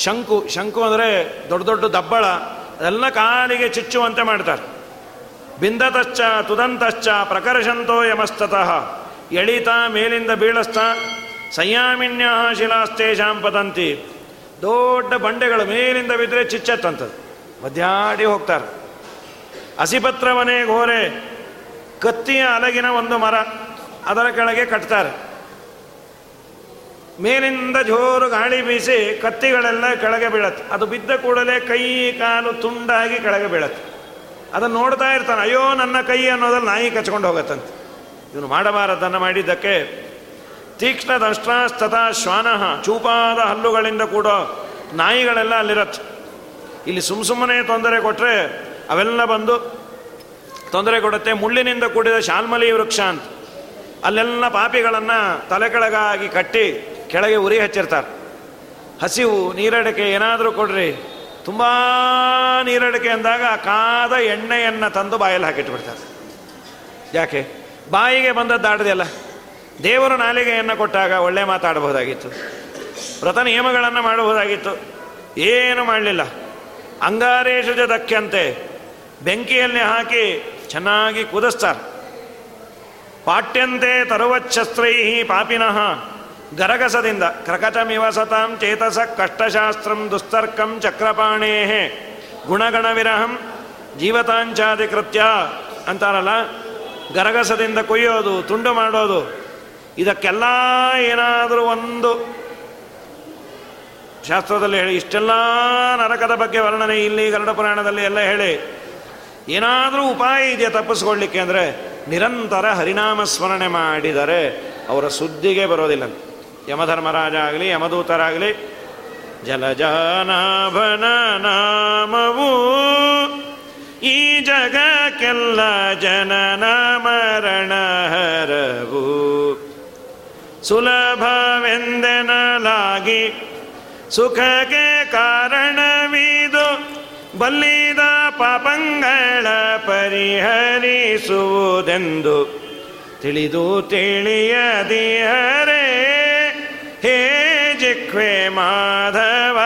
ಶಂಕು ಶಂಕು ಅಂದರೆ ದೊಡ್ಡ ದೊಡ್ಡ ದಬ್ಬಳ, ಅದೆಲ್ಲ ಕಾಲಿಗೆ ಚುಚ್ಚುವಂತೆ ಮಾಡ್ತಾರೆ. ಬಿಂದತಶ್ಚ, ತುದಂತಶ್ಚ, ಪ್ರಕರ್ಷಂತೋ ಯಮಸ್ತತಃ, ಎಳಿತ, ಮೇಲಿಂದ ಬೀಳಸ್ತ, ಸಂಯಾಮಿನ್ಯ ಶಿಲಾಸ್ತೇಶಾಂ ಪತಂತಿ. ದೊಡ್ಡ ಬಂಡೆಗಳು ಮೇಲಿಂದ ಬಿದ್ದರೆ ಚಿಚ್ಚತ್ತಂಥದ್ದು ಮಧ್ಯಾಡಿ ಹೋಗ್ತಾರೆ. ಹಸಿಪತ್ರವನೇ ಘೋರೆ, ಕತ್ತಿಯ ಅಲಗಿನ ಒಂದು ಮರ. ಅದರ ಕೆಳಗೆ ಕಟ್ತಾರೆ. ಮೇಲಿಂದ ಜೋರು ಗಾಳಿ ಬೀಸಿ ಕತ್ತಿಗಳೆಲ್ಲ ಕೆಳಗೆ ಬೀಳತ್ತೆ. ಅದು ಬಿದ್ದ ಕೂಡಲೇ ಕೈ ಕಾಲು ತುಂಡಾಗಿ ಕೆಳಗೆ ಬೀಳತ್ತೆ. ಅದನ್ನು ನೋಡ್ತಾ ಇರ್ತಾನೆ, ಅಯ್ಯೋ ನನ್ನ ಕೈ ಅನ್ನೋದಲ್ಲಿ ನಾಯಿ ಕಚ್ಕೊಂಡು ಹೋಗತ್ತಂತೆ. ಇವನು ಮಾಡಬಾರದನ್ನು ಮಾಡಿದ್ದಕ್ಕೆ ತೀಕ್ಷ್ಣ ದಷ್ಟ್ರಾಸ್ತಥ ಶ್ವಾನಃ, ಚೂಪಾದ ಹಲ್ಲುಗಳಿಂದ ಕೂಡ ನಾಯಿಗಳೆಲ್ಲ ಅಲ್ಲಿರತ್ತೆ. ಇಲ್ಲಿ ಸುಮ್ ಸುಮ್ಮನೆ ತೊಂದರೆ ಕೊಟ್ಟರೆ ಅವೆಲ್ಲ ಬಂದು ತೊಂದರೆ ಕೊಡುತ್ತೆ. ಮುಳ್ಳಿನಿಂದ ಕೂಡಿದ ಶಾಲ್ಮಲಿ ವೃಕ್ಷ ಅಂತ. ಅಲ್ಲೆಲ್ಲ ಪಾಪಿಗಳನ್ನು ತಲೆ ಕೆಳಗಾಗಿ ಕಟ್ಟಿ ಕೆಳಗೆ ಉರಿ ಹಚ್ಚಿರ್ತಾರೆ. ಹಸಿವು, ನೀರಡಿಕೆ ಏನಾದರೂ ಕೊಡ್ರಿ. ತುಂಬ ನೀರಡಿಕೆ ಅಂದಾಗ ಕಾದ ಎಣ್ಣೆಯನ್ನು ತಂದು ಬಾಯಲ್ಲಿ ಹಾಕಿಟ್ಬಿಡ್ತಾರೆ. ಯಾಕೆ? ಬಾಯಿಗೆ ಬಂದದ್ದಾಡದೆಲ್ಲ ದೇವರು ನಾಲಿಗೆಯನ್ನು ಕೊಟ್ಟಾಗ ಒಳ್ಳೆ ಮಾತಾಡಬಹುದಾಗಿತ್ತು ವ್ರತ ನಿಯಮಗಳನ್ನು ಮಾಡಬಹುದಾಗಿತ್ತು. ಏನು ಮಾಡಲಿಲ್ಲ. ಅಂಗಾರೇಶಜ ದಕ್ಕಂತೆ ಬೆಂಕಿಯಲ್ಲಿ ಹಾಕಿ ಚೆನ್ನಾಗಿ ಕುದಿಸ್ತಾರೆ. ಪಾಟ್ಯಂತೆ ತರುವಚ್ಛಸ್ತ್ರೈ ಪಾಪಿನಃ. ಗರಗಸದಿಂದ ಕ್ರಕಟಮಿವ ಸತಾಂ ಚೇತಸ ಕಷ್ಟಶಾಸ್ತ್ರಂ ದುಸ್ತರ್ಕಂ ಚಕ್ರಪಾಣೇ. ಗುಣಗಣ ವಿರಹಂ ಜೀವತಾಂಚಾಧಿಕೃತ್ಯ ಅಂತಾರಲ್ಲ? ಗರಗಸದಿಂದ ಕೊಯ್ಯೋದು, ತುಂಡು ಮಾಡೋದು, ಇದಕ್ಕೆಲ್ಲ ಏನಾದರೂ ಒಂದು ಶಾಸ್ತ್ರದಲ್ಲಿ ಹೇಳಿ, ಇಷ್ಟೆಲ್ಲ ನರಕದ ಬಗ್ಗೆ ವರ್ಣನೆ ಇಲ್ಲಿ ಗರುಡ ಪುರಾಣದಲ್ಲಿ ಎಲ್ಲ ಹೇಳಿ. ಏನಾದರೂ ಉಪಾಯ ಇದೆಯಾ ತಪ್ಪಿಸ್ಕೊಳ್ಲಿಕ್ಕೆ ಅಂದರೆ? ನಿರಂತರ ಹರಿನಾಮ ಸ್ಮರಣೆ ಮಾಡಿದರೆ ಅವರ ಸುದ್ದಿಗೆ ಬರೋದಿಲ್ಲ. ಯಮಧರ್ಮರಾಜ ಆಗಲಿ, ಯಮದೂತರಾಗಲಿ ಜಲಜಾನಾಭನ ನಾಮವು, ಈ ಜಗಕ್ಕೆಲ್ಲ ಜನನ ಮರಣಹರವು ಸುಲಭವೆಂದೆನಲಾಗಿ ಸುಖಕ್ಕೆ ಕಾರಣವಿದು ಬಲ್ಲಿದ ಪಾಪಂಗಳ ಪರಿಹರಿಸುವುದೆಂದು ತಿಳಿದು ತಿಳಿಯದಿಹರೇ ಹೇ ಜಿಕ್ವೆ ಮಾಧವ,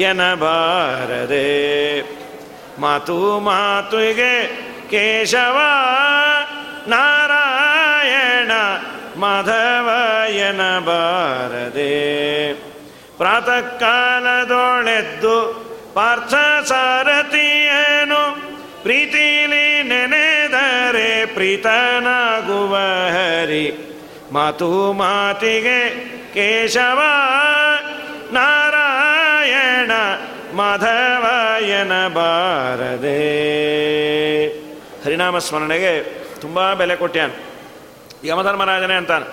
ಎನಬಾರದೆ. ಮಾತು ಮಾತುಗೆ ಕೇಶವ, ನಾರಾಯಣ ಮಾಧವ, ಎನಬಾರದೆ. ಪ್ರಾತಃ ಕಾಲದೊಳೆದ್ದು ಪಾರ್ಥ ಸಾರಥಿಯನು ಪ್ರೀತಿಲಿ ನೆನೆದರೆ ಪ್ರೀತನಾಗುವ ಹರಿ. ಮಾತು ಮಾತಿಗೆ ಕೇಶವ, ನಾರಾಯಣ, ಮಾಧವಾಯನ ಬಾರದೆ. ಹರಿನಾಮ ಸ್ಮರಣೆಗೆ ತುಂಬ ಬೆಲೆ ಕೊಟ್ಟ್ಯಾನು ಯಮಧರ್ಮರಾಜನೇ ಅಂತಾನೆ.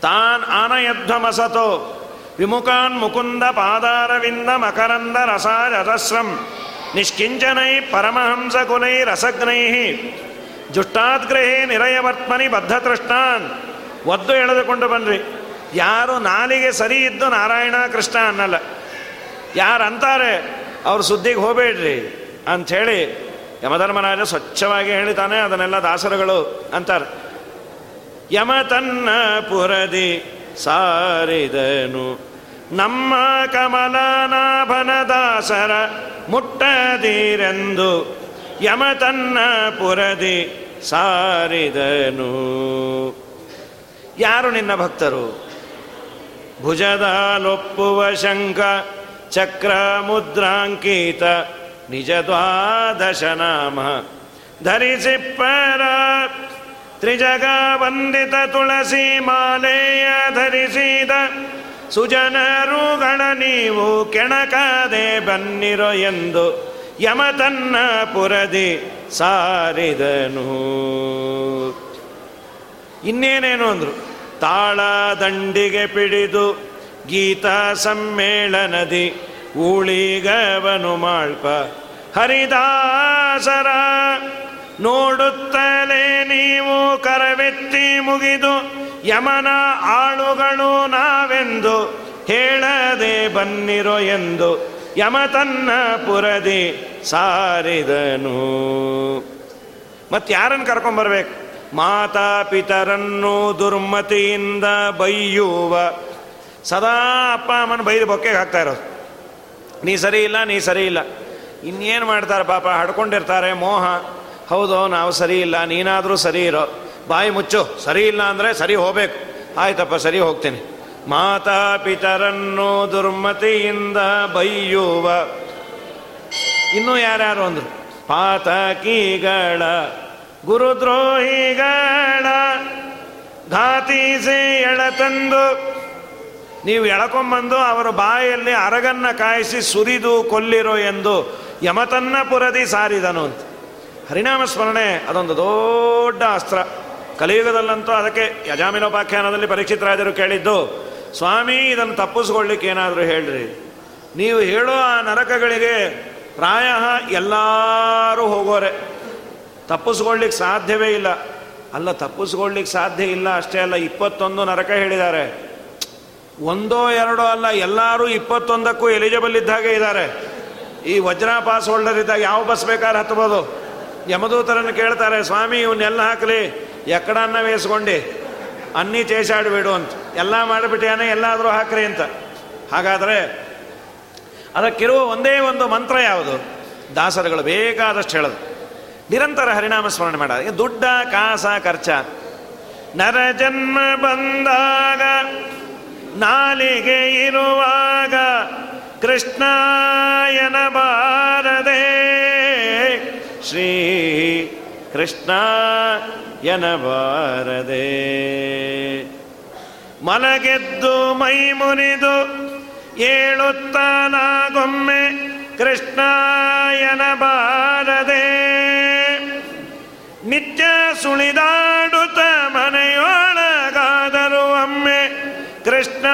ತಾನ್ ಆನಯಧ್ವಮಸತೋ ವಿಮುಖಾನ್ ಮುಕುಂದ ಪಾದಾರವಿಂದ ಮಕರಂದ ರಸಾರಸ್ರಂ ನಿಷ್ಕಿಂಚನೈ ಪರಮಹಂಸ ಕುಲೈ ರಸಗ್ನೈ ಜುಷ್ಟಾದ್ಗ್ರಹೇ ನಿರಯವರ್ತ್ಮನಿ ಬದ್ಧತೃಷ್ಣಾನ್ ಒದ್ದು ಎಳೆದುಕೊಂಡು ಬನ್ರಿ. ಯಾರು ನಾಲಿಗೆ ಸರಿ ಇದ್ದು ನಾರಾಯಣ ಕೃಷ್ಣ ಅನ್ನಲ್ಲ. ಯಾರು ಅಂತಾರೆ ಅವ್ರ ಸುದ್ದಿಗೆ ಹೋಗಬೇಡ್ರಿ ಅಂಥೇಳಿ ಯಮಧರ್ಮರಾಜ ಸ್ವಚ್ಛವಾಗಿ ಹೇಳಿತಾನೆ, ಅದನ್ನೆಲ್ಲ ದಾಸರುಗಳು ಅಂತಾರೆ. ಯಮ ತನ್ನ ಪುರದಿ ಸಾರಿದನು. ನಮ್ಮ ಕಮಲನಾಭನ ದಾಸರ ಮುಟ್ಟದಿರೆಂದು ಯಮ ತನ್ನ ಪುರದಿ ಸಾರಿದನು. ಯಾರು ನಿನ್ನ ಭಕ್ತರು? ಭುಜದಲೊಪ್ಪುವ ಶಂಕ ಚಕ್ರ ಮುದ್ರಾಂಕಿತ ನಿಜ ದ್ವಾದಶ ನಾಮ ಧರಿಸಿಪ್ಪರ ತ್ರಿಜಗ ವಂದಿತ ತುಳಸಿ ಮಾಲೆಯ ಧರಿಸಿದ ಸುಜನರುಗಳ ನೀವು ಕೆಣಕದೆ ಬನ್ನಿರೋ ಎಂದು ಯಮ ತನ್ನ ಪುರದಿ ಸಾರಿದನು. ಇನ್ನೇನೇನು ಅಂದ್ರು? ತಾಳ ದಂಡಿಗೆ ಪಿಡಿದು ಗೀತಾ ಸಮ್ಮೇಳನದಿ ಊಳಿಗವನು ಮಾಳ್ಪ ಹರಿದಾಸರ ನೋಡುತ್ತಲೇ ನೀವು ಕರವೆತ್ತಿ ಮುಗಿದು ಯಮನ ಆಳುಗಳು ನಾವೆಂದು ಹೇಳದೆ ಬನ್ನಿರೋ ಎಂದು ಯಮ ತನ್ನ ಪುರದಿ ಸಾರಿದನು. ಯಾರನ್ನು ಕರ್ಕೊಂಬರ್ಬೇಕು ಮಾತಾ ಪಿತರನ್ನು ದುರ್ಮತಿಯಿಂದ ಬೈಯುವ ಸದಾ ಅಪ್ಪ ಅಮ್ಮನ ಬೈದು ಬೊಕ್ಕೆಗೆ ಹಾಕ್ತಾ ಇರೋದು. ನೀ ಸರಿ ಇಲ್ಲ, ನೀ ಸರಿ ಇಲ್ಲ. ಇನ್ನೇನು ಮಾಡ್ತಾರೆ ಪಾಪ? ಹಡ್ಕೊಂಡಿರ್ತಾರೆ, ಮೋಹ. ಹೌದು, ನಾವು ಸರಿ ಇಲ್ಲ, ನೀನಾದರೂ ಸರಿ ಇರೋ. ಬಾಯಿ ಮುಚ್ಚು, ಸರಿ ಇಲ್ಲ ಅಂದರೆ ಸರಿ ಹೋಗ್ಬೇಕು. ಆಯ್ತಪ್ಪ, ಸರಿ ಹೋಗ್ತೀನಿ. ಮಾತಾ ಪಿತರನ್ನು ದುರ್ಮತಿಯಿಂದ ಬೈಯುವ ಇನ್ನೂ ಯಾರ್ಯಾರು ಅಂದರು? ಪಾತಕಿಗಳ, ಗುರುದ್ರೋಹಿಗಳ ಘಾತೀಸಿ ಎಳತಂದು ನೀವು ಎಳಕೊಂಬಂದು ಅವರ ಬಾಯಲ್ಲಿ ಅರಗನ್ನ ಕಾಯಿಸಿ ಸುರಿದು ಕೊಲ್ಲಿರೋ ಎಂದು ಯಮತನ್ನ ಪುರದಿ ಸಾರಿದನು ಅಂತ. ಹರಿನಾಮ ಸ್ಮರಣೆ, ಅದೊಂದು ದೊಡ್ಡ ಅಸ್ತ್ರ. ಕಲಿಯುಗದಲ್ಲಂತೂ ಅದಕ್ಕೆ ಯಜಾಮಿನೋಪಾಖ್ಯಾನದಲ್ಲಿ ಪರೀಕ್ಷಿತ ರಾಜರು ಕೇಳಿದ್ದು, ಸ್ವಾಮಿ, ಇದನ್ನು ತಪ್ಪಿಸ್ಕೊಳ್ಳಿಕ್ಕೆ ಏನಾದರೂ ಹೇಳ್ರಿ. ನೀವು ಹೇಳೋ ಆ ನರಕಗಳಿಗೆ ಪ್ರಾಯ ಎಲ್ಲರೂ ಹೋಗೋರೆ. ತಪ್ಪಿಸ್ಕೊಳ್ಳಿಕ್ಕೆ ಸಾಧ್ಯವೇ ಇಲ್ಲ. ಅಲ್ಲ ತಪ್ಪಿಸ್ಕೊಳ್ಳಿಕ್ಕೆ ಸಾಧ್ಯ ಇಲ್ಲ ಅಷ್ಟೇ ಅಲ್ಲ, ಇಪ್ಪತ್ತೊಂದು ನರಕ ಹೇಳಿದ್ದಾರೆ. ಒಂದೋ ಎರಡೋ ಅಲ್ಲ, ಎಲ್ಲರೂ ಇಪ್ಪತ್ತೊಂದಕ್ಕೂ ಎಲಿಜಿಬಲ್ ಇದ್ದಾಗೆ ಇದ್ದಾರೆ. ಈ ವಜ್ರ ಪಾಸ್ ಹೋಲ್ಡರ್ ಯಾವ ಬಸ್ ಬೇಕಾದ್ರೆ ಹತ್ಬೋದು? ಯಮದೂತರನ್ನು ಕೇಳ್ತಾರೆ, ಸ್ವಾಮಿ ಇವನ್ನೆಲ್ಲ ಹಾಕಲಿ? ಎಕ್ಕಡನ್ನ ವೇಸ್ಕೊಂಡು ಅನ್ನಿ ಚೇಸಾಡಿಬಿಡು ಅಂತ. ಎಲ್ಲ ಮಾಡಿಬಿಟ್ಟಿಯಾನೆ, ಎಲ್ಲಾದರೂ ಹಾಕ್ರಿ ಅಂತ. ಹಾಗಾದರೆ ಅದಕ್ಕಿರುವ ಒಂದೇ ಒಂದು ಮಂತ್ರ ಯಾವುದು? ದಾಸರುಗಳು ಬೇಕಾದಷ್ಟು ಹೇಳೋದು. ನಿರಂತರ ಹರಿನಾಮ ಸ್ಮರಣೆ ಮಾಡ. ದುಡ್ಡ, ಕಾಸ, ಖರ್ಚ. ನರ ಜನ್ಮ ಬಂದಾಗ, ನಾಲಿಗೆ ಇರುವಾಗ ಕೃಷ್ಣಾಯನ ಬಾರದೆ ಶ್ರೀ ಕೃಷ್ಣ ಎನಬಾರದೆ ಮಲಗೆದ್ದು ಮೈ ಮುನಿದು ಏಳುತ್ತಾನಾಗೊಮ್ಮೆ ಕೃಷ್ಣ ಎನಬಾರದೆ ನಿತ್ಯ ಸುಳಿದಾಡುತ್ತ ಮನೆಯೊಳಗಾದರೂ ಒಮ್ಮೆ ಕೃಷ್ಣ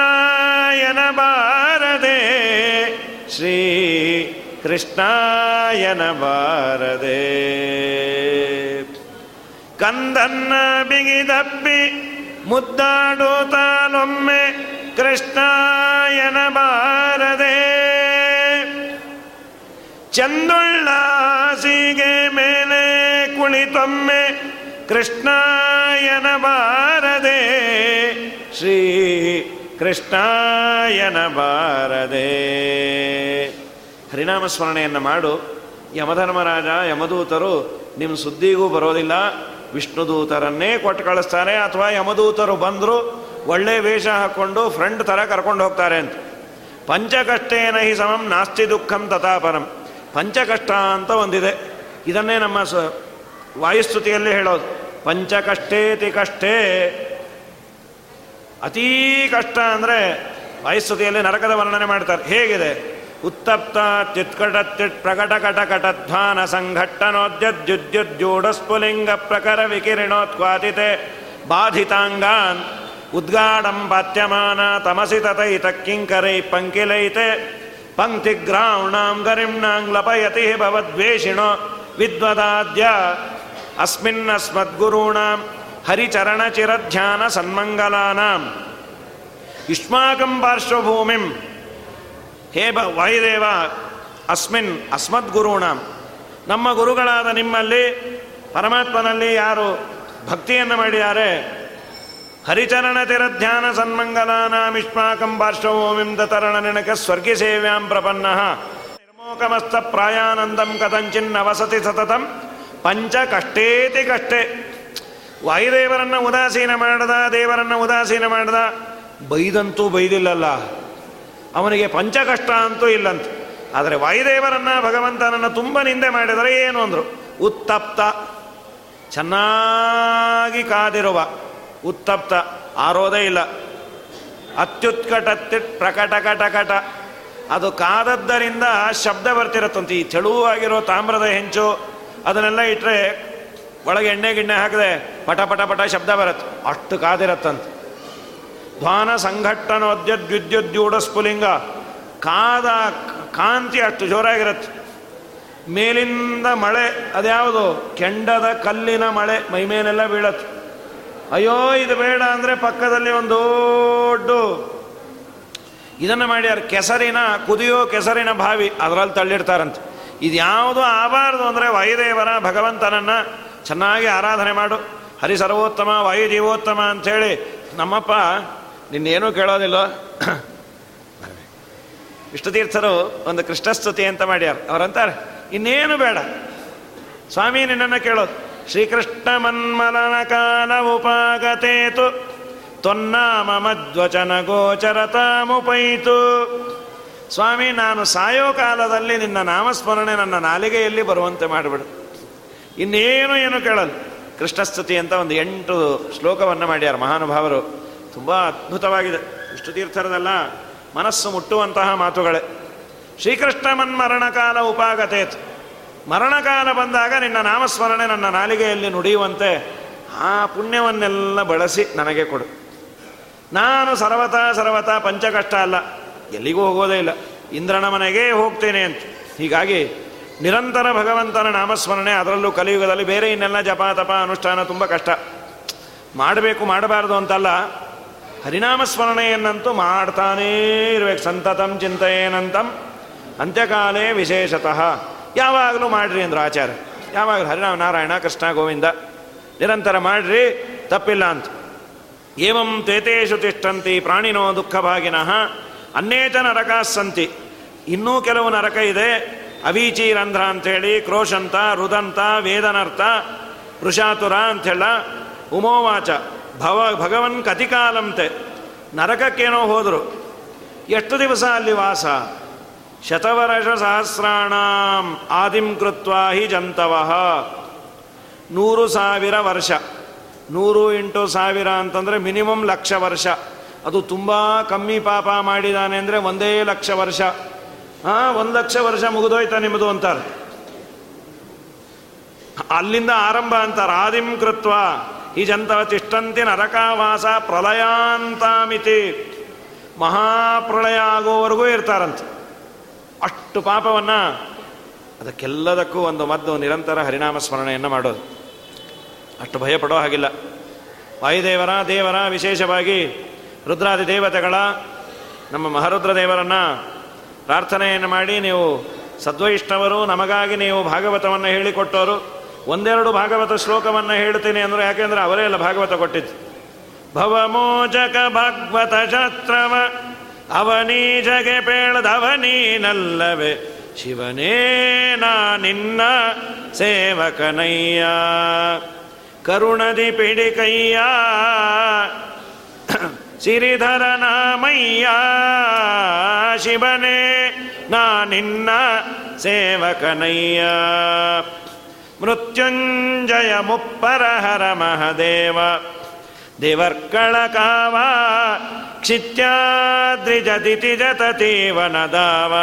ಎನಬಾರದೆ ಶ್ರೀ ಕೃಷ್ಣಾಯನ ಬಾರದೆ ಕಂದನ್ನ ಬಿಗಿದಪ್ಪಿ ಮುದ್ದಾಡುತ್ತಾನೊಮ್ಮೆ ಕೃಷ್ಣಾಯನ ಬಾರದೆ ಚಂದುಳ್ಳಾಸಿಗೆ ಮೇಲೆ ಕುಳಿತೊಮ್ಮೆ ಕೃಷ್ಣಾಯನ ಬಾರದೆ ಶ್ರೀ ಕೃಷ್ಣಾಯನ ಬಾರದೆ ಹರಿನಾಮ ಸ್ಮರಣೆಯನ್ನು ಮಾಡು. ಯಮಧರ್ಮರಾಜ ಯಮದೂತರು ನಿಮ್ಮ ಸುದ್ದಿಗೂ ಬರೋದಿಲ್ಲ. ವಿಷ್ಣುದೂತರನ್ನೇ ಕೊಟ್ಟು ಕಳಿಸ್ತಾರೆ. ಅಥವಾ ಯಮದೂತರು ಬಂದರು ಒಳ್ಳೆ ವೇಷ ಹಾಕ್ಕೊಂಡು ಫ್ರೆಂಡ್ ಥರ ಕರ್ಕೊಂಡು ಹೋಗ್ತಾರೆ ಅಂತ. ಪಂಚಕಷ್ಟೇನ ಹಿ ಸಮಂ ನಾಸ್ತಿ ದುಃಖಂ ತಥಾಪರಂ. ಪಂಚಕಷ್ಟ ಅಂತ ಒಂದಿದೆ. ಇದನ್ನೇ ನಮ್ಮ ಸ ವಾಯುಸ್ತುತಿಯಲ್ಲಿ ಹೇಳೋದು. ಪಂಚಕಷ್ಟೇತಿ ಕಷ್ಟೇ. ಅತೀ ಕಷ್ಟ ಅಂದರೆ ವಾಯುಸ್ತುತಿಯಲ್ಲಿ ನರಕದ ವರ್ಣನೆ ಮಾಡ್ತಾರೆ. ಹೇಗಿದೆ? उत्तप्ता चित्कटच्चित्प्रकटकटद्धानसङ्घट्टनोद्यद्युद्युद्यूढस्फुलिङ्गप्रकरविकिरणोत्क्वातिते बाधिताङ्गान् उद्गाढं पात्यमाना तमसि ततैतकिङ्करैः पङ्किलैते पङ्क्तिग्राम्णां गरिम्णां लपयति भवद्वेषिणो विद्वदाद्य अस्मिन्नस्मद्गुरूणां हरिचरणचिरध्यानसन्मङ्गलानाम्। युष्माकं पार्श्वभूमिं ಹೇ ಬ ವಾಯುದೇವ ಅಸ್ಮಿನ್ ಅಸ್ಮದ್ಗುರುಣ ನಮ್ಮ ಗುರುಗಳಾದ ನಿಮ್ಮಲ್ಲಿ, ಪರಮಾತ್ಮನಲ್ಲಿ ಯಾರು ಭಕ್ತಿಯನ್ನು ಮಾಡಿದ್ದಾರೆ? ಹರಿಚರಣ ತಿರಧ್ಯಾನ ಸನ್ಮಂಗಲಾನಾಮಿಷ್ಮಾಕಂ ಪಾರ್ಶ್ವೋಮಿಂ ತರಣ ನಿನಕ ಸ್ವರ್ಗಿ ಸೇವ್ಯಾಂ ಪ್ರಪನ್ನ. ನಿರ್ಮೋಕಮಸ್ತ ಪ್ರಾಯಾನಂದಂ ಕಥಂಚಿನ್ನ ವಸತಿ ಸತತಂ. ಪಂಚ ಕಷ್ಟೇತಿ ಕಷ್ಟೇ. ವಾಯುದೇವರನ್ನು ಉದಾಸೀನ ಮಾಡದ, ದೇವರನ್ನು ಉದಾಸೀನ ಮಾಡದ, ಬೈದಂತೂ ಬೈದಿಲ್ಲಲ್ಲ. ಅವನಿಗೆ ಪಂಚಕಷ್ಟ ಅಂತೂ ಇಲ್ಲಂತೆ. ಆದರೆ ವಾಯುದೇವರನ್ನ, ಭಗವಂತನನ್ನು ತುಂಬ ನಿಂದೆ ಮಾಡಿದರೆ ಏನು ಅಂದರು? ಉತ್ತಪ್ತ, ಚೆನ್ನಾಗಿ ಕಾದಿರುವ ಉತ್ತಪ್ತ, ಆರೋದೇ ಇಲ್ಲ. ಅತ್ಯುತ್ಕಟ ಪ್ರಕಟ ಕಟ ಕಟ. ಅದು ಕಾದದ್ದರಿಂದ ಶಬ್ದ ಬರ್ತಿರತ್ತಂತೆ. ಈ ತೆಳುವಾಗಿರೋ ತಾಮ್ರದ ಹೆಂಚು, ಅದನ್ನೆಲ್ಲ ಇಟ್ಟರೆ ಒಳಗೆ ಎಣ್ಣೆ ಗಿಣ್ಣೆ ಹಾಕಿದೆ ಪಟ ಪಟ ಪಟ ಶಬ್ದ ಬರುತ್ತೆ. ಅಷ್ಟು ಕಾದಿರತ್ತಂತೆ. ಧ್ವಾನ ಸಂಘಟ್ಟನೋದ್ಯದ್ವಿದ್ಯುದ್ಯೂಢ ಸ್ಫುಲಿಂಗ ಕಾದ ಕಾಂತಿ ಅಷ್ಟು ಜೋರಾಗಿರುತ್ತೆ. ಮೇಲಿಂದ ಮಳೆ, ಅದ್ಯಾವುದು? ಕೆಂಡದ ಕಲ್ಲಿನ ಮಳೆ ಮೈಮೇಲೆಲ್ಲ ಬೀಳತ್ತೆ. ಅಯ್ಯೋ, ಇದು ಬೇಡ ಅಂದರೆ ಪಕ್ಕದಲ್ಲಿ ಒಂದು ದೊಡ್ಡ. ಇದನ್ನು ಮಾಡ್ಯಾರ ಕೆಸರಿನ, ಕುದಿಯೋ ಕೆಸರಿನ ಬಾವಿ ಅದರಲ್ಲಿ ತಳ್ಳಿಡ್ತಾರಂತೆ. ಇದು ಯಾವುದು ಆಬಾರದು ಅಂದರೆ ವಾಯುದೇವರ ಭಗವಂತನನ್ನು ಚೆನ್ನಾಗಿ ಆರಾಧನೆ ಮಾಡು. ಹರಿ ಸರ್ವೋತ್ತಮ ವಾಯುಜೀವೋತ್ತಮ ಅಂಥೇಳಿ ನಮ್ಮಪ್ಪ ನಿನ್ನೇನೂ ಕೇಳೋದಿಲ್ಲ ವಿಷ್ಣುತೀರ್ಥರು ಒಂದು ಕೃಷ್ಣಸ್ತುತಿ ಅಂತ ಮಾಡ್ಯಾರ. ಅವರಂತಾರೆ, ಇನ್ನೇನು ಬೇಡ. ಸ್ವಾಮಿ ನಿನ್ನನ್ನು ಕೇಳೋದು. ಶ್ರೀಕೃಷ್ಣ ಮನ್ಮಲನ ಕಾಲ ಉಪಾಗತೇತು. ತೊನ್ನಾಮ ಮಧ್ವಚನ ಗೋಚರತಾಮುಪೈತು. ಸ್ವಾಮಿ, ನಾನು ಸಾಯೋ ಕಾಲದಲ್ಲಿ ನಿನ್ನ ನಾಮಸ್ಮರಣೆ ನನ್ನ ನಾಲಿಗೆಯಲ್ಲಿ ಬರುವಂತೆ ಮಾಡಿಬಿಡು. ಇನ್ನೇನು ಏನು ಕೇಳಲ್ಲ. ಕೃಷ್ಣಸ್ತುತಿ ಅಂತ ಒಂದು ಎಂಟು ಶ್ಲೋಕವನ್ನು ಮಾಡ್ಯಾರ ಮಹಾನುಭಾವರು. ತುಂಬ ಅದ್ಭುತವಾಗಿದೆ. ಇಷ್ಟು ತೀರ್ಥರದೆಲ್ಲ, ಮನಸ್ಸು ಮುಟ್ಟುವಂತಹ ಮಾತುಗಳೇ. ಶ್ರೀಕೃಷ್ಣ ಮನ್ಮರಣಕಾಲ ಉಪಾಗತೇತ್. ಮರಣಕಾಲ ಬಂದಾಗ ನಿನ್ನ ನಾಮಸ್ಮರಣೆ ನನ್ನ ನಾಲಿಗೆಯಲ್ಲಿ ನುಡಿಯುವಂತೆ ಆ ಪುಣ್ಯವನ್ನೆಲ್ಲ ಬಳಸಿ ನನಗೆ ಕೊಡು. ನಾನು ಸರ್ವತಾ ಸರ್ವತ ಪಂಚಕಷ್ಟ ಅಲ್ಲ, ಎಲ್ಲಿಗೂ ಹೋಗೋದೇ ಇಲ್ಲ. ಇಂದ್ರನ ಮನೆಗೆ ಹೋಗ್ತೇನೆ ಅಂತ. ಹೀಗಾಗಿ ನಿರಂತರ ಭಗವಂತನ ನಾಮಸ್ಮರಣೆ ಅದರಲ್ಲೂ ಕಲಿಯುಗದಲ್ಲಿ ಬೇರೆ ಇನ್ನೆಲ್ಲ ಜಪ ತಪ ಅನುಷ್ಠಾನ ತುಂಬ ಕಷ್ಟ. ಮಾಡಬೇಕು ಮಾಡಬಾರ್ದು ಅಂತಲ್ಲ ಹರಿನಾಮ ಸ್ಮರಣೆಯನ್ನಂತೂ ಮಾಡ್ತಾನೇ ಇರಬೇಕು. ಸಂತತಂ ಚಿಂತೆಯೇನಂತಂ. ಅಂತ್ಯಕಾಲೇ ವಿಶೇಷತಃ. ಯಾವಾಗಲೂ ಮಾಡ್ರಿ ಅಂದರು ಆಚಾರ್ಯ. ಯಾವಾಗಲೂ ಹರಿನಾಮ ನಾರಾಯಣ ಕೃಷ್ಣ ಗೋವಿಂದ. ನಿರಂತರ ಮಾಡ್ರಿ, ತಪ್ಪಿಲ್ಲ ಅಂತ. ಏವಂ ತೇತೇಶು ತಿಷ್ಟಂತಿ ಪ್ರಾಣಿನೋ ದುಃಖಭಾಗಿನಃ. ಅನೇಕ ನರಕಾಸಂತಿ ಇನ್ನೂ ಕೆಲವು ನರಕ ಇದೆ. ಅವೀಚೀರಂಧ್ರ ಅಂಥೇಳಿ, ಕ್ರೋಶಂತ, ರುದಂತ, ವೇದನರ್ಥ, ವೃಷಾತುರ ಅಂಥೇಳ, ಉಮೋವಾಚ. ಭವ ಭಗವನ್ ಕತಿಕಾಲಂತೆ ನರಕಕ್ಕೇನೋ ಹೋದರು. ಎಷ್ಟು ದಿವಸ ಅಲ್ಲಿ ವಾಸ? ಶತವರ್ಷ ಸಹಸ್ರಾಣ ಆದಿಂ ಕೃತ್ವ ಹಿ ಜಂತವಃ. ನೂರು ಸಾವಿರ ವರ್ಷ. ನೂರು ಎಂಟು ಸಾವಿರ ಅಂತಂದರೆ ಮಿನಿಮಮ್ ಲಕ್ಷ ವರ್ಷ. ಅದು ತುಂಬ ಕಮ್ಮಿ ಪಾಪ ಮಾಡಿದಾನೆ ಅಂದರೆ ಒಂದೇ ಲಕ್ಷ ವರ್ಷ. ಹಾಂ, ಒಂದು ಲಕ್ಷ ವರ್ಷ ಮುಗಿದೋಯ್ತಾ ನಿಮ್ಮದು ಅಂತಾರೆ. ಅಲ್ಲಿಂದ ಆರಂಭ ಅಂತಾರೆ. ಆದಿಂ ಕೃತ್ವ. ಈ ಜಂತವ ತಿಷ್ಟಂತಿ ನರಕಾವಾಸ ಪ್ರಳಯಾಂತಾಮಿತಿ ಮಹಾಪ್ರಳಯ ಆಗೋವರೆಗೂ ಇರ್ತಾರಂತೆ. ಅಷ್ಟು ಪಾಪವನ್ನು ಅದಕ್ಕೆಲ್ಲದಕ್ಕೂ ಒಂದು ಮದ್ದು ನಿರಂತರ ಹರಿನಾಮ ಸ್ಮರಣೆಯನ್ನು ಮಾಡೋದು. ಅಷ್ಟು ಭಯಪಡೋ ಹಾಗಿಲ್ಲ. ವಾಯುದೇವರ, ದೇವರ, ವಿಶೇಷವಾಗಿ ರುದ್ರಾದಿ ದೇವತೆಗಳ, ನಮ್ಮ ಮಹರುದ್ರ ದೇವರನ್ನು ಪ್ರಾರ್ಥನೆಯನ್ನು ಮಾಡಿ ನೀವು ಸದ್ವೈಷ್ಣವರು, ನಮಗಾಗಿ ನೀವು ಭಾಗವತವನ್ನು ಹೇಳಿಕೊಟ್ಟವರು ಒಂದೆರಡು ಭಾಗವತ ಶ್ಲೋಕವನ್ನು ಹೇಳ್ತೀನಿ ಅಂದರೆ ಯಾಕೆಂದರೆ ಅವರೇ ಎಲ್ಲ ಭಾಗವತ ಕೊಟ್ಟಿದ್ದು. ಭವಮೋಚಕ ಭಾಗವತ ಶಾಸ್ತ್ರವ ಅವನೀಜಗೆ ಪೇಳದವನೀನಲ್ಲವೇ ಶಿವನೇ ನಾ ನಿನ್ನ ಸೇವಕನಯ್ಯ. ಕರುಣದಿ ಪಿಡಿಕಯ್ಯ, ಸಿರಿಧರ ನಾಮಯ್ಯ, ಶಿವನೇ ನಾ ನಿನ್ನ ಸೇವಕನಯ್ಯ. ಮೃತ್ಯುಂಜಯ ಮುಪ್ಪರಹರ ಮಹದೇವ ದೇವರ್ಕಳ ಕಾವ ಕ್ಷಿತ್ಯಾದ್ರಿಜದಿತಿ ಜತತೀವನದಾವ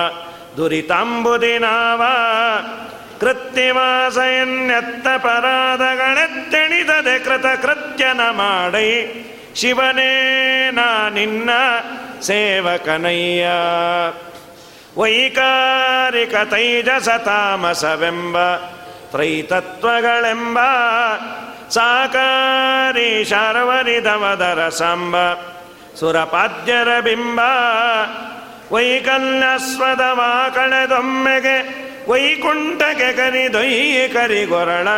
ದುರಿತಾಂಬುದಿನಾವ ಕೃತ್ಯವಾಸಯನ್ನೆತ್ತ ಪರಾಧಗಳೆತ್ತೆಣಿದದೆ ಕೃತ ಕೃತ್ಯನ ಮಾಡೈ ಶಿವನೇ ನಾ ನಿನ್ನ ಸೇವಕನಯ್ಯ. ವೈಕಾರಿಕ ತೈಜಸ ತಾಮಸವೆಂಬ ತ್ರೈತತ್ವಗಳೆಂಬ ಸಾಕಾರಿ ಶರ್ವರಿದವದರ ಸಾಂಬ ಸುರಪಾದ್ಯರ ಬಿಂಬ ವೈಕಲ್ಯಸ್ವದವ ಕಳೆದೊಮ್ಮೆಗೆ ವೈಕುಂಠಕ್ಕೆ ಕರಿದೊಯ್ಯಿ ಕರಿಗೊರಳ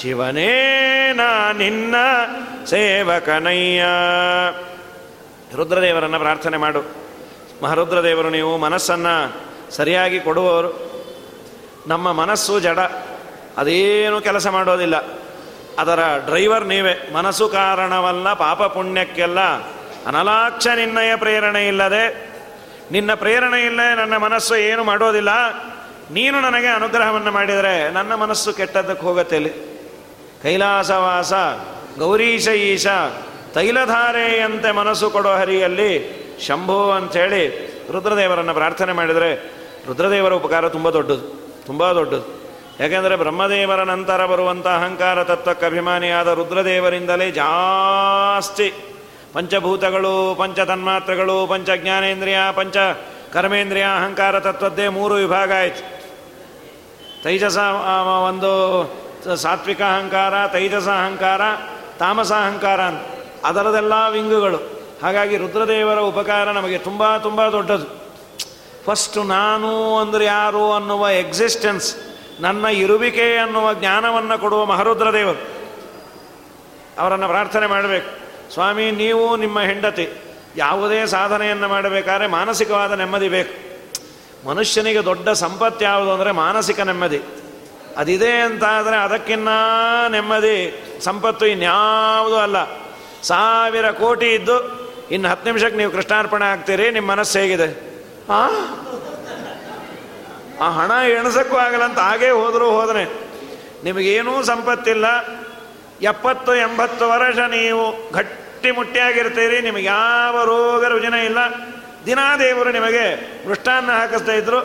ಶಿವನೇನ ನಿನ್ನ ಸೇವಕನಯ್ಯ. ರುದ್ರದೇವರನ್ನು ಪ್ರಾರ್ಥನೆ ಮಾಡು. ಮಹಾರುದ್ರದೇವರು ನೀವು ಮನಸ್ಸನ್ನು ಸರಿಯಾಗಿ ಕೊಡುವವರು. ನಮ್ಮ ಮನಸ್ಸು ಜಡ. ಅದೇನು ಕೆಲಸ ಮಾಡೋದಿಲ್ಲ. ಅದರ ಡ್ರೈವರ್ ನೀವೇ. ಮನಸ್ಸು ಕಾರಣವಲ್ಲ, ಪಾಪ ಪುಣ್ಯಕ್ಕೆಲ್ಲ ಅನಲಾಕ್ಷ ನಿನ್ನಯ ಪ್ರೇರಣೆ ಇಲ್ಲದೆ. ನಿನ್ನ ಪ್ರೇರಣೆ ಇಲ್ಲದೆ ನನ್ನ ಮನಸ್ಸು ಏನು ಮಾಡೋದಿಲ್ಲ. ನೀನು ನನಗೆ ಅನುಗ್ರಹವನ್ನು ಮಾಡಿದರೆ ನನ್ನ ಮನಸ್ಸು ಕೆಟ್ಟದ್ದಕ್ಕೆ ಹೋಗತ್ತೆ ಕೈಲಾಸವಾಸ, ಗೌರೀಶ ಈಶ ತೈಲಧಾರೆಯಂತೆ ಮನಸ್ಸು ಕೊಡೋ ಹರಿಯಲ್ಲಿ ಶಂಭು ಅಂಥೇಳಿ ರುದ್ರದೇವರನ್ನು ಪ್ರಾರ್ಥನೆ ಮಾಡಿದರೆ ರುದ್ರದೇವರ ಉಪಕಾರ ತುಂಬ ದೊಡ್ಡದು ತುಂಬ ದೊಡ್ಡದು. ಯಾಕೆಂದರೆ ಬ್ರಹ್ಮದೇವರ ನಂತರ ಬರುವಂಥ ಅಹಂಕಾರ ತತ್ವಕ್ಕೆ ಅಭಿಮಾನಿಯಾದ ರುದ್ರದೇವರಿಂದಲೇ ಜಾಸ್ತಿ. ಪಂಚಭೂತಗಳು ಪಂಚ ತನ್ಮಾತ್ರಗಳು ಪಂಚ ಜ್ಞಾನೇಂದ್ರಿಯ ಪಂಚ ಕರ್ಮೇಂದ್ರಿಯ ಅಹಂಕಾರ ತತ್ವದ್ದೇ ಮೂರು ವಿಭಾಗ ಆಯಿತು. ತೈಜಸ ಒಂದು ಸಾತ್ವಿಕ ಅಹಂಕಾರ, ತೈಜಸ ಅಹಂಕಾರ, ತಾಮಸ ಅಹಂಕಾರ ಅಂತ. ಅದರದೆಲ್ಲ ವಿಂಗುಗಳು. ಹಾಗಾಗಿ ರುದ್ರದೇವರ ಉಪಕಾರ ನಮಗೆ ತುಂಬ ತುಂಬ ದೊಡ್ಡದು. ಫಸ್ಟ್ ನಾನು ಅಂದರೆ ಯಾರು ಅನ್ನುವ ಎಕ್ಸಿಸ್ಟೆನ್ಸ್ ನನ್ನ ಇರುವಿಕೆ ಅನ್ನುವ ಜ್ಞಾನವನ್ನು ಕೊಡುವ ಮಹರುದ್ರದೇವರು. ಅವರನ್ನು ಪ್ರಾರ್ಥನೆ ಮಾಡಬೇಕು. ಸ್ವಾಮಿ, ನೀವು ನಿಮ್ಮ ಹೆಂಡತಿ, ಯಾವುದೇ ಸಾಧನೆಯನ್ನು ಮಾಡಬೇಕಾದ್ರೆ ಮಾನಸಿಕವಾದ ನೆಮ್ಮದಿ ಬೇಕು. ಮನುಷ್ಯನಿಗೆ ದೊಡ್ಡ ಸಂಪತ್ತು ಯಾವುದು ಅಂದರೆ ಮಾನಸಿಕ ನೆಮ್ಮದಿ. ಅದಿದೆ ಅಂತ ಆದರೆ ಅದಕ್ಕಿನ್ನ ನೆಮ್ಮದಿ, ಸಂಪತ್ತು ಇನ್ಯಾವುದೂ ಅಲ್ಲ. ಸಾವಿರ ಕೋಟಿ ಇದ್ದು ಇನ್ನು ಹತ್ತು ನಿಮಿಷಕ್ಕೆ ನೀವು ಕೃಷ್ಣಾರ್ಪಣೆ ಆಗ್ತೀರಿ, ನಿಮ್ಮ ಮನಸ್ಸು ಹೇಗಿದೆ? ಆ? ಆ ಹಣ ಎಣಸಕ್ಕೂ ಆಗಲ್ಲ ಅಂತ ಹಾಗೇ ಹೋದರೂ ಹೋದರೆ ನಿಮಗೇನೂ ಸಂಪತ್ತಿಲ್ಲ. ಎಪ್ಪತ್ತು, ಎಂಬತ್ತು ವರ್ಷ ನೀವು ಗಟ್ಟಿ ಮುಟ್ಟಿಯಾಗಿರ್ತೀರಿ ನಿಮಗೆ ಯಾವ ರೋಗ ರುಜಿನ ಇಲ್ಲ. ದಿನಾ ದೇವರು ನಿಮಗೆ ಮೃಷ್ಟಾನ್ನ ಹಾಕಿಸ್ತಾ ಇದ್ರು.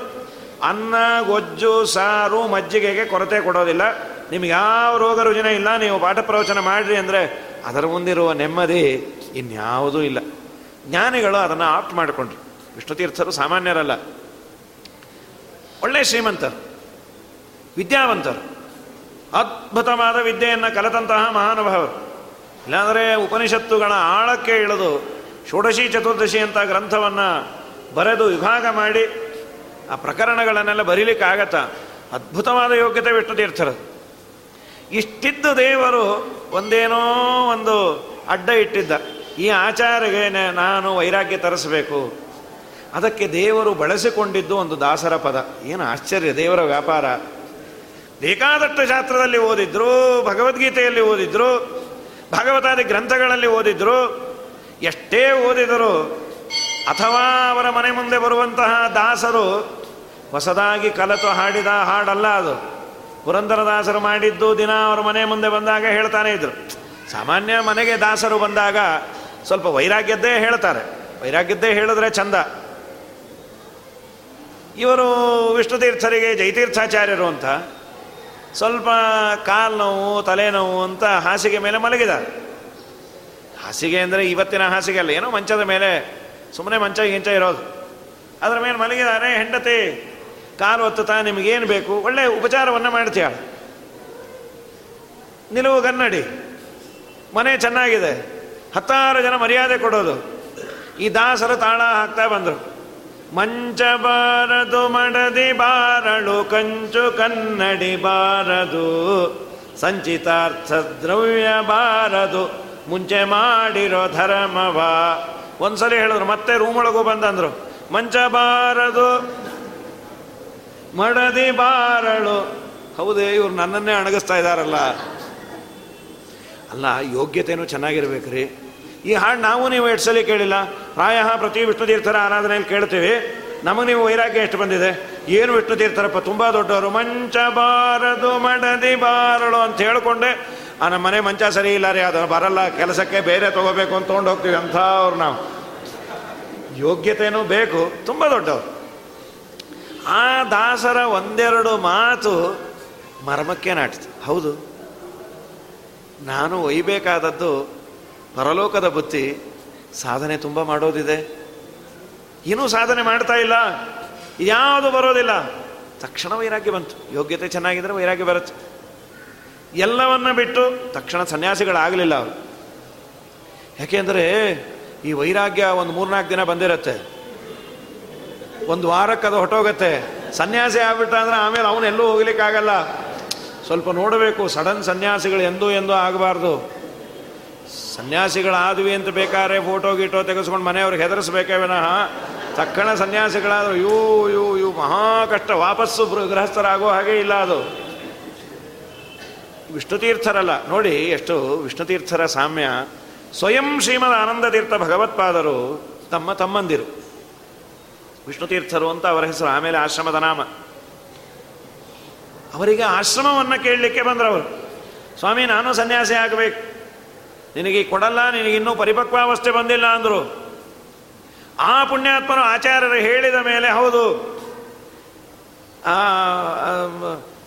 ಅನ್ನ, ಗೊಜ್ಜು, ಸಾರು, ಮಜ್ಜಿಗೆಗೆ ಕೊರತೆ ಕೊಡೋದಿಲ್ಲ. ನಿಮ್ಗೆ ಯಾವ ರೋಗ ರುಜಿನ ಇಲ್ಲ, ನೀವು ಪಾಠ ಪ್ರವಚನ ಮಾಡಿರಿ ಅಂದರೆ ಅದರ ಮುಂದಿರುವ ನೆಮ್ಮದಿ ಇನ್ಯಾವುದೂ ಇಲ್ಲ. ಜ್ಞಾನಿಗಳು ಅದನ್ನು ಆಪ್ಟ್ ಮಾಡಿಕೊಂಡ್ರು. ವಿಷ್ಣುತೀರ್ಥರು ಸಾಮಾನ್ಯರಲ್ಲ. ಒಳ್ಳೆ ಶ್ರೀಮಂತರು, ವಿದ್ಯಾವಂತರು, ಅದ್ಭುತವಾದ ವಿದ್ಯೆಯನ್ನು ಕಲಿತಂತಹ ಮಹಾನುಭಾವರು. ಇಲ್ಲಾಂದರೆ ಉಪನಿಷತ್ತುಗಳ ಆಳಕ್ಕೆ ಇಳಿದು ಷೋಡಶಿ ಚತುರ್ದಶಿ ಅಂತ ಗ್ರಂಥವನ್ನು ಬರೆದು ವಿಭಾಗ ಮಾಡಿ ಆ ಪ್ರಕರಣಗಳನ್ನೆಲ್ಲ ಬರೀಲಿಕ್ಕಾಗತ್ತ? ಅದ್ಭುತವಾದ ಯೋಗ್ಯತೆ ಬಿಟ್ಟು ತೀರ್ಥರು. ಇಷ್ಟಿದ್ದ ದೇವರು ಒಂದೇನೋ ಒಂದು ಅಡ್ಡ ಇಟ್ಟಿದ್ದ. ಈ ಆಚಾರಿಗೆ ನಾನು ವೈರಾಗ್ಯ ತರಿಸಬೇಕು. ಅದಕ್ಕೆ ದೇವರು ಬಳಸಿಕೊಂಡಿದ್ದು ಒಂದು ದಾಸರ ಪದ. ಏನು ಆಶ್ಚರ್ಯ, ದೇವರ ವ್ಯಾಪಾರ. ಬೇಕಾದಷ್ಟು ಶಾಸ್ತ್ರದಲ್ಲಿ ಓದಿದ್ರು, ಭಗವದ್ಗೀತೆಯಲ್ಲಿ ಓದಿದ್ರು, ಭಾಗವತಾದಿ ಗ್ರಂಥಗಳಲ್ಲಿ ಓದಿದ್ರು. ಎಷ್ಟೇ ಓದಿದರು ಅಥವಾ ಅವರ ಮನೆ ಮುಂದೆ ಬರುವಂತಹ ದಾಸರು ಹೊಸದಾಗಿ ಕಲತು ಹಾಡಿದ ಹಾಡಲ್ಲ ಅದು. ಪುರಂದರದಾಸರು ಮಾಡಿದ್ದು ದಿನ ಅವರ ಮನೆ ಮುಂದೆ ಬಂದಾಗ ಹೇಳ್ತಾನೆ ಇದ್ರು. ಸಾಮಾನ್ಯ ಮನೆಗೆ ದಾಸರು ಬಂದಾಗ ಸ್ವಲ್ಪ ವೈರಾಗ್ಯದ್ದೇ ಹೇಳ್ತಾರೆ. ವೈರಾಗ್ಯದ್ದೇ ಹೇಳಿದ್ರೆ ಚಂದ. ಇವರು ವಿಷ್ಣುತೀರ್ಥರಿಗೆ ಜೈತೀರ್ಥಾಚಾರ್ಯರು ಅಂತ ಸ್ವಲ್ಪ ಕಾಲು ನೋವು ತಲೆನೋವು ಅಂತ ಹಾಸಿಗೆ ಮೇಲೆ ಮಲಗಿದ ಹಾಸಿಗೆ ಅಂದರೆ ಇವತ್ತಿನ ಹಾಸಿಗೆ ಅಲ್ಲ, ಏನೋ ಮಂಚದ ಮೇಲೆ ಸುಮ್ಮನೆ ಮಂಚ ಗಿಂಚ ಇರೋದು. ಅದರ ಮೇಲೆ ಮಲಗಿದಾರೆ ಹೆಂಡತಿ, ಕಾಲು ಒತ್ತುತ್ತಾ, ನಿಮಗೇನು ಬೇಕು? ಒಳ್ಳೆ ಉಪಚಾರವನ್ನು ಮಾಡ್ತೀಯ. ನಿಲುವು ಕನ್ನಡಿ. ಮನೆ ಚೆನ್ನಾಗಿದೆ. ಹತ್ತಾರು ಜನ ಮರ್ಯಾದೆ ಕೊಡೋದು. ಈ ದಾಸರು ತಾಳ ಹಾಕ್ತಾ ಬಂದರು. ಮಂಚ ಬಾರದು ಮಡದಿ ಬಾರಳು ಕಂಚು ಕನ್ನಡಿ ಬಾರದು. ಸಂಚಿತಾರ್ಥ ದ್ರವ್ಯ ಬಾರದು. ಮುಂಚೆ ಮಾಡಿರೋ ಧರ್ಮವ. ಒಂದ್ಸಲಿ ಹೇಳಿದ್ರು, ಮತ್ತೆ ರೂಮ್ ಬಂದಂದ್ರು. ಮಂಚ ಬಾರದು ಮಡದಿ ಬಾರಳು. ಹೌದೇ, ಇವ್ರು ನನ್ನನ್ನೇ ಅಣಗಿಸ್ತಾ ಇದ್ದಾರಲ್ಲ. ಅಲ್ಲ ಯೋಗ್ಯತೆಯೂ ಚೆನ್ನಾಗಿರ್ಬೇಕ್ರಿ. ಈ ಹಾಡು ನಾವು ನೀವು ಎಷ್ಟು ಸಲ ಕೇಳಿಲ್ಲ? ಪ್ರಾಯ ಪ್ರತಿ ವಿಷ್ಣು ತೀರ್ಥರ ಆರಾಧನೆಯಲ್ಲಿ ಕೇಳ್ತೀವಿ. ನಮಗೆ ನೀವು ವೈರಾಗ್ಯ ಎಷ್ಟು ಬಂದಿದೆ? ಏನು ವಿಷ್ಣು ತೀರ್ಥರಪ್ಪ ತುಂಬ ದೊಡ್ಡವರು. ಮಂಚ ಬಾರದು, ಮಡದಿ ಬಾರಳು ಅಂತ ಹೇಳಿಕೊಂಡೆ. ಆ ನಮ್ಮ ಮನೆ ಮಂಚ ಸರಿ ಇಲ್ಲ ರೀ, ಅದು ಬರಲ್ಲ, ಕೆಲಸಕ್ಕೆ ಬೇರೆ ತಗೋಬೇಕು ಅಂತ ತೊಗೊಂಡು ಹೋಗ್ತೀವಿ ಅಂಥ ಅವ್ರು ನಾವು. ಯೋಗ್ಯತೆಯೂ ಬೇಕು, ತುಂಬ ದೊಡ್ಡವರು. ಆ ದಾಸರ ಒಂದೆರಡು ಮಾತು ಮರ್ಮಕ್ಕೆ ನಾಟಿತು. ಹೌದು. ನಾನು ಒಯ್ಬೇಕಾದದ್ದು ಪರಲೋಕದ ಬುತ್ತಿ ಸಾಧನೆ ತುಂಬ ಮಾಡೋದಿದೆ. ಏನೂ ಸಾಧನೆ ಮಾಡ್ತಾ ಇಲ್ಲ. ಯಾವುದು ಬರೋದಿಲ್ಲ. ತಕ್ಷಣ ವೈರಾಗ್ಯ ಬಂತು. ಯೋಗ್ಯತೆ ಚೆನ್ನಾಗಿದ್ರೆ ವೈರಾಗ್ಯ ಬರುತ್ತೆ. ಎಲ್ಲವನ್ನ ಬಿಟ್ಟು ತಕ್ಷಣ ಸನ್ಯಾಸಿಗಳಾಗಲಿಲ್ಲ ಅವರು. ಯಾಕೆಂದರೆ ಈ ವೈರಾಗ್ಯ ಒಂದು ಮೂರ್ನಾಲ್ಕು ದಿನ ಬಂದಿರತ್ತೆ. ಒಂದು ವಾರಕ್ಕೆ ಅದು ಹೊಟ್ಟೋಗತ್ತೆ. ಸನ್ಯಾಸಿ ಆಗ್ಬಿಟ್ಟ ಅಂದ್ರೆ ಆಮೇಲೆ ಅವನು ಎಲ್ಲೂ ಹೋಗ್ಲಿಕ್ಕಾಗಲ್ಲ. ಸ್ವಲ್ಪ ನೋಡಬೇಕು. ಸಡನ್ ಸನ್ಯಾಸಿಗಳು ಎಂದೂ ಎಂದೂ ಆಗಬಾರ್ದು. ಸನ್ಯಾಸಿಗಳಾದ್ವಿ ಅಂತ ಬೇಕಾದ್ರೆ ಫೋಟೋ ಗೀಟೋ ತೆಗೆಸ್ಕೊಂಡು ಮನೆಯವ್ರಿಗೆ ಹೆದರಿಸ್ಬೇಕೇ ವಿನಃ. ತಕ್ಷಣ ಸನ್ಯಾಸಿಗಳಾದ್ರು ಯೂ ಯೂ ಯೂ, ಮಹಾ ಕಷ್ಟ. ವಾಪಸ್ಸು ಗೃಹಸ್ಥರಾಗೋ ಹಾಗೆ ಇಲ್ಲ ಅದು. ವಿಷ್ಣುತೀರ್ಥರಲ್ಲ. ನೋಡಿ ಎಷ್ಟು ವಿಷ್ಣುತೀರ್ಥರ ಸಾಮ್ಯ. ಸ್ವಯಂ ಶ್ರೀಮದ ಆನಂದ ತೀರ್ಥ ಭಗವತ್ಪಾದರು, ತಮ್ಮ ತಮ್ಮಂದಿರು. ವಿಷ್ಣುತೀರ್ಥರು ಅಂತ ಅವರ ಹೆಸರು, ಆಮೇಲೆ ಆಶ್ರಮದ ನಾಮ. ಅವರಿಗೆ ಆಶ್ರಮವನ್ನು ಕೇಳಲಿಕ್ಕೆ ಬಂದ್ರವರು ಸ್ವಾಮಿ, ನಾನು ಸನ್ಯಾಸಿ ಆಗಬೇಕು. ನಿನಗೆ ಕೊಡಲ್ಲ ನಿನಗಿನ್ನೂ ಪರಿಪಕ್ವಾವಸ್ಥೆ ಬಂದಿಲ್ಲ ಅಂದರು. ಆ ಪುಣ್ಯಾತ್ಮನು ಆಚಾರ್ಯರು ಹೇಳಿದ ಮೇಲೆ ಹೌದು.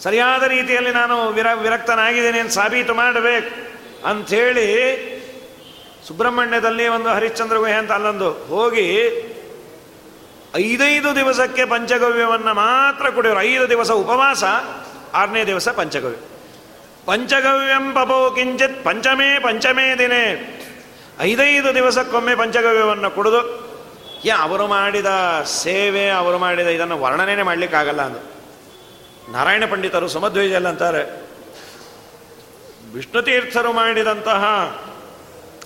ಸರಿಯಾದ ರೀತಿಯಲ್ಲಿ ನಾನು ವಿರ, ವಿರಕ್ತನಾಗಿದ್ದೇನೆ ಅಂತ ಸಾಬೀತು ಮಾಡಬೇಕು ಅಂಥೇಳಿ ಸುಬ್ರಹ್ಮಣ್ಯದಲ್ಲಿ ಒಂದು ಹರಿಶ್ಚಂದ್ರ ಗುಹೆ ಅಂತ ಅಲ್ಲೊಂದು ಹೋಗಿ ಐದೈದು ದಿವಸಕ್ಕೆ ಪಂಚಗವ್ಯವನ್ನು ಮಾತ್ರ ಕುಡಿಯೋರು. ಐದು ದಿವಸ ಉಪವಾಸ, ಆರನೇ ದಿವಸ ಪಂಚಗವ್ಯ. ಪಂಚಗವ್ಯಂ ಪಪೋ ಕಿಂಚಿತ್ ಪಂಚಮೇ ಪಂಚಮೇ ದಿನೇ. ಐದೈದು ದಿವಸಕ್ಕೊಮ್ಮೆ ಪಂಚಗವ್ಯವನ್ನು ಕುಡಿದು, ಏ, ಅವರು ಮಾಡಿದ ಸೇವೆ, ಅವರು ಮಾಡಿದ ಇದನ್ನು ವರ್ಣನೆ ಮಾಡಲಿಕ್ಕಾಗಲ್ಲ ಅಂದು. ನಾರಾಯಣ ಪಂಡಿತರು ಸುಮಧ್ವೇಜಲ್ ಅಂತಾರೆ, ವಿಷ್ಣು ತೀರ್ಥರು ಮಾಡಿದಂತಹ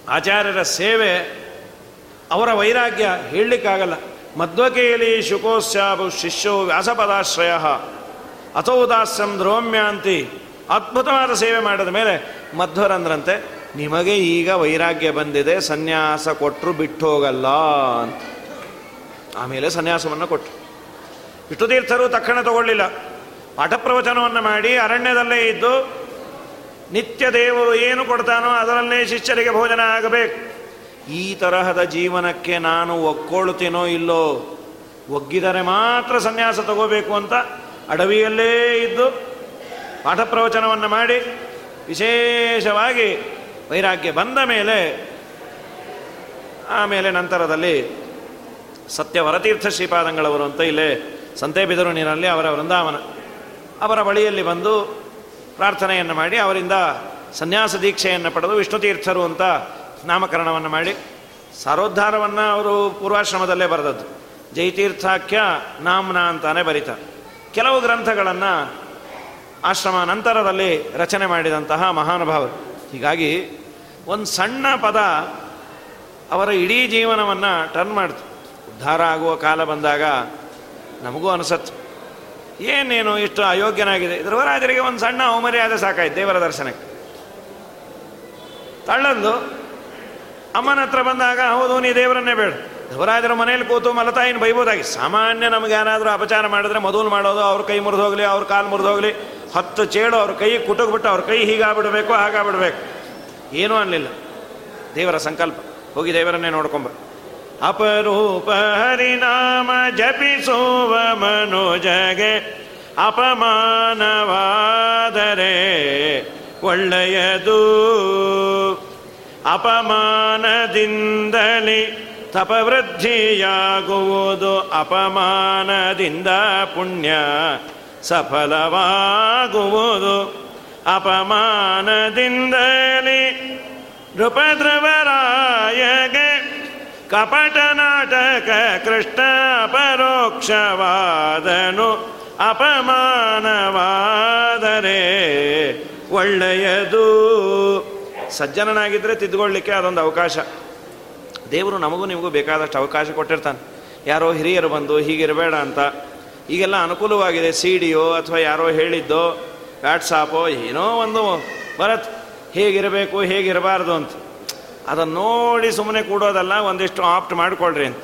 ಆಚಾರ್ಯರ ಸೇವೆ ಅವರ ವೈರಾಗ್ಯ ಹೇಳಲಿಕ್ಕಾಗಲ್ಲ. ಮಧ್ವಕೇಲಿ ಶುಕೋಸ್ಯಾಭು ಶಿಷ್ಯೋ ವ್ಯಾಸಪದಾಶ್ರಯ ಅಥೌದಾಸ್ಯಂ ದ್ರೋಮ್ಯಾಂತಿ ಅದ್ಭುತವಾದ ಸೇವೆ ಮಾಡಿದ ಮೇಲೆ ಮಧ್ವರಂದ್ರಂತೆ, ನಿಮಗೆ ಈಗ ವೈರಾಗ್ಯ ಬಂದಿದೆ, ಸನ್ಯಾಸ ಕೊಟ್ಟರು ಬಿಟ್ಟು ಹೋಗಲ್ಲ ಅಂತ. ಆಮೇಲೆ ಸನ್ಯಾಸವನ್ನು ಕೊಟ್ಟರು ವಿಷ್ಣುತೀರ್ಥರು ತಕ್ಷಣ ತಗೊಳ್ಳಿಲ್ಲ. ಪಾಠ ಪ್ರವಚನವನ್ನು ಮಾಡಿ ಅರಣ್ಯದಲ್ಲೇ ಇದ್ದು, ನಿತ್ಯ ದೇವರು ಏನು ಕೊಡ್ತಾನೋ ಅದರಲ್ಲೇ ಶಿಷ್ಯರಿಗೆ ಭೋಜನ ಆಗಬೇಕು. ಈ ತರಹದ ಜೀವನಕ್ಕೆ ನಾನು ಒಕ್ಕೊಳ್ತೀನೋ ಇಲ್ಲೋ? ಒಗ್ಗಿದರೆ ಮಾತ್ರ ಸನ್ಯಾಸ ತಗೋಬೇಕು ಅಂತ ಅಡವಿಯಲ್ಲೇ ಇದ್ದು ಪಾಠ ಪ್ರವಚನವನ್ನು ಮಾಡಿ ವಿಶೇಷವಾಗಿ ವೈರಾಗ್ಯ ಬಂದ ಮೇಲೆ, ಆಮೇಲೆ ನಂತರದಲ್ಲಿ ಸತ್ಯ ವರತೀರ್ಥ ಶ್ರೀಪಾದಂಗಳವರು ಅಂತ ಇಲ್ಲೇ ನೀರಲ್ಲಿ ಅವರ ವೃಂದಾವನ. ಅವರ ಬಳಿಯಲ್ಲಿ ಬಂದು ಪ್ರಾರ್ಥನೆಯನ್ನು ಮಾಡಿ, ಅವರಿಂದ ಸನ್ಯಾಸ ದೀಕ್ಷೆಯನ್ನು ಪಡೆದು ವಿಷ್ಣುತೀರ್ಥರು ಅಂತ ನಾಮಕರಣವನ್ನು ಮಾಡಿ, ಸಾರೋದ್ಧಾರವನ್ನು ಅವರು ಪೂರ್ವಾಶ್ರಮದಲ್ಲೇ ಬರೆದದ್ದು. ಜೈತೀರ್ಥಾಖ್ಯ ನಾಮ್ನ ಅಂತಾನೆ ಬರೀತಾರೆ. ಕೆಲವು ಗ್ರಂಥಗಳನ್ನು ಆಶ್ರಮ ನಂತರದಲ್ಲಿ ರಚನೆ ಮಾಡಿದಂತಹ ಮಹಾನುಭಾವರು. ಹೀಗಾಗಿ ಒಂದು ಸಣ್ಣ ಪದ ಅವರ ಇಡೀ ಜೀವನವನ್ನು ಟರ್ನ್ ಮಾಡ್ತು. ಉದ್ಧಾರ ಆಗುವ ಕಾಲ ಬಂದಾಗ ನಮಗೂ ಅನಿಸತ್ತು. ಏನೇನು ಇಷ್ಟು ಅಯೋಗ್ಯನಾಗಿದೆ? ಧ್ರುವರಾಜರಿಗೆ ಒಂದು ಸಣ್ಣ ಅವಮರ್ಯಾದೆ ಸಾಕಾಯ್ತು ದೇವರ ದರ್ಶನಕ್ಕೆ. ತಳ್ಳಂದು ಅಮ್ಮನ ಹತ್ರ ಬಂದಾಗ, ಹೌದು, ನೀ ದೇವರನ್ನೇ ಬೇಡ. ಧ್ರುವರಾಜರ ಮನೇಲಿ ಕೂತು ಮಲತಾಯಿನ ಬೈಬೋದಾಗಿ. ಸಾಮಾನ್ಯ ನಮ್ಗೆ ಯಾರಾದರೂ ಅಪಚಾರ ಮಾಡಿದ್ರೆ ಮೊದಲು ಮಾಡೋದು, ಅವ್ರ ಕೈ ಮುರಿದೋಗ್ಲಿ ಅವ್ರ ಕಾಲು ಮುರಿದೋಗ್ಲಿ ಹತ್ತು ಚೇಳು ಅವ್ರ ಕೈ ಕುಟುಕ್ಬಿಟ್ಟು ಅವ್ರ ಕೈ ಹೀಗಾಗ್ಬಿಡ್ಬೇಕು, ಹಾಗಾಗ್ಬಿಡ್ಬೇಕು. ಏನೂ ಅನ್ನಲಿಲ್ಲ ದೇವರ ಸಂಕಲ್ಪ. ಹೋಗಿ ದೇವರನ್ನೇ ನೋಡ್ಕೊಂಬ. ಅಪರೂಪ ಹರಿನಾಮ ಜಪಿಸುವ ಮನೋಜಗೆ ಅಪಮಾನವಾದರೆ ಒಳ್ಳೆಯದು. ಅಪಮಾನದಿಂದಲೇ ತಪವೃದ್ಧಿಯಾಗುವುದು ಅಪಮಾನದಿಂದ ಪುಣ್ಯ. ಸಫಲವಾಗುವುದು ಅಪಮಾನದಿಂದಲೇ. ನೃಪದ್ರವರಾಯಗೆ ಕಪಟ ನಾಟಕ ಕೃಷ್ಣ ಪರೋಕ್ಷವಾದನು ಅಪಮಾನವಾದರೆ ಒಳ್ಳೆಯದು. ಸಜ್ಜನನಾಗಿದ್ದರೆ ತಿದ್ದುಕೊಳ್ಳಿಕ್ಕೆ ಅದೊಂದು ಅವಕಾಶ. ದೇವರು ನಮಗೂ ನಿಮಗೂ ಬೇಕಾದಷ್ಟು ಅವಕಾಶ ಕೊಟ್ಟಿರ್ತಾನೆ. ಯಾರೋ ಹಿರಿಯರು ಬಂದು ಹೀಗಿರಬೇಡ ಅಂತ ಈಗೆಲ್ಲ ಅನುಕೂಲವಾಗಿದೆ. ಸಿ ಡಿಯೋ ಅಥವಾ ಯಾರೋ ಹೇಳಿದ್ದೋ ವ್ಯಾಟ್ಸಾಪೋ ಏನೋ ಒಂದು ಬರತ್ ಹೇಗಿರಬೇಕು, ಹೇಗಿರಬಾರ್ದು ಅಂತ. ಅದನ್ನು ನೋಡಿ ಸುಮ್ಮನೆ ಕೂಡೋದಲ್ಲ, ಒಂದಿಷ್ಟು ಆಪ್ಟ್ ಮಾಡಿಕೊಳ್ರಿ ಅಂತ.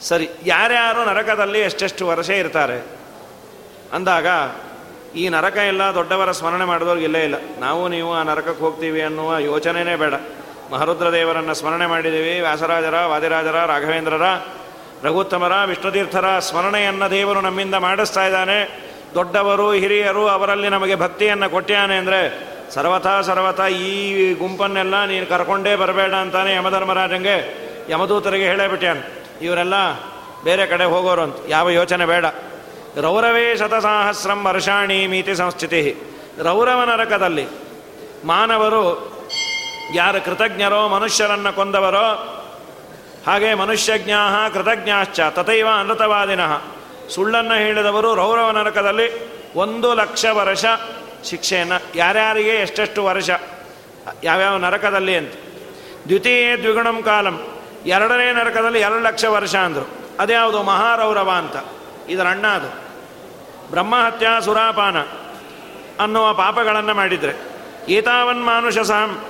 ಸರಿ, ಯಾರ್ಯಾರು ನರಕದಲ್ಲಿ ಎಷ್ಟೆಷ್ಟು ವರ್ಷ ಇರ್ತಾರೆ? ಅಂದಾಗ, ಈ ನರಕ ಎಲ್ಲ ದೊಡ್ಡವರ ಸ್ಮರಣೆ ಮಾಡಿದವ್ರಿಗೆ ಇಲ್ಲೇ ಇಲ್ಲ. ನಾವು, ನೀವು ಆ ನರಕಕ್ಕೆ ಹೋಗ್ತೀವಿ ಅನ್ನುವ ಯೋಚನೆಯೇ ಬೇಡ. ಮಹರುದ್ರ ದೇವರನ್ನು ಸ್ಮರಣೆ ಮಾಡಿದ್ದೀವಿ. ವ್ಯಾಸರಾಜರ, ವಾದಿರಾಜರ, ರಾಘವೇಂದ್ರರ ರಘುತ್ತಮರ ವಿಷ್ಣುತೀರ್ಥರ ಸ್ಮರಣೆಯನ್ನು ದೇವರು ನಮ್ಮಿಂದ ಮಾಡಿಸ್ತಾ ಇದ್ದಾನೆ. ದೊಡ್ಡವರು, ಹಿರಿಯರು ಅವರಲ್ಲಿ ನಮಗೆ ಭಕ್ತಿಯನ್ನು ಕೊಟ್ಟಿಯಾನೆ ಅಂದರೆ, ಸರ್ವಥಾ ಸರ್ವಥಾ ಈ ಗುಂಪನ್ನೆಲ್ಲ ನೀನು ಕರ್ಕೊಂಡೇ ಬರಬೇಡ ಅಂತಾನೆ ಯಮಧರ್ಮರಾಜಂಗೆ ಯಮದೂತರಿಗೆ ಹೇಳೇಬಿಟ್ಯಾನೆ. ಇವರೆಲ್ಲ ಬೇರೆ ಕಡೆ ಹೋಗೋರು ಅಂತ, ಯಾವ ಯೋಚನೆ ಬೇಡ. ರೌರವೇ ಶತಸಾಹಸ್ರಂ ವರ್ಷಾಣಿ ಮೀತಿ ಸಂಸ್ಥಿತಿ. ರೌರವ ನರಕದಲ್ಲಿ ಮಾನವರು ಯಾರು ಕೃತಜ್ಞರೋ ಮನುಷ್ಯರನ್ನು ಕೊಂದವರೋ ಹಾಗೆ ಮನುಷ್ಯಜ್ಞಾ ಕೃತಜ್ಞಾಶ್ಚ, ತಥೈವ ಅನೃತವಾದಿನಃ. ಸುಳ್ಳನ್ನು ಹೇಳಿದವರು ರೌರವ ನರಕದಲ್ಲಿ ಒಂದು ಲಕ್ಷ ವರ್ಷ ಶಿಕ್ಷೆಯನ್ನು, ಯಾರ್ಯಾರಿಗೆ ಎಷ್ಟೆಷ್ಟು ವರ್ಷ? ಯಾವ್ಯಾವ ನರಕದಲ್ಲಿ ಅಂತ. ದ್ವಿತೀಯ ದ್ವಿಗುಣಂ ಕಾಲಂ. ಎರಡನೇ ನರಕದಲ್ಲಿ ಎರಡು ಲಕ್ಷ ವರ್ಷ ಅಂದರು. ಅದ್ಯಾವುದು? ಮಹಾರೌರವ ಅಂತ. ಇದರ ಅಣ್ಣ ಅದು. ಬ್ರಹ್ಮಹತ್ಯ ಸುರಾಪಾನ ಅನ್ನುವ ಪಾಪಗಳನ್ನು ಮಾಡಿದರೆ. ಏತಾವನ್ ಮಾನುಷ ಸಾಂ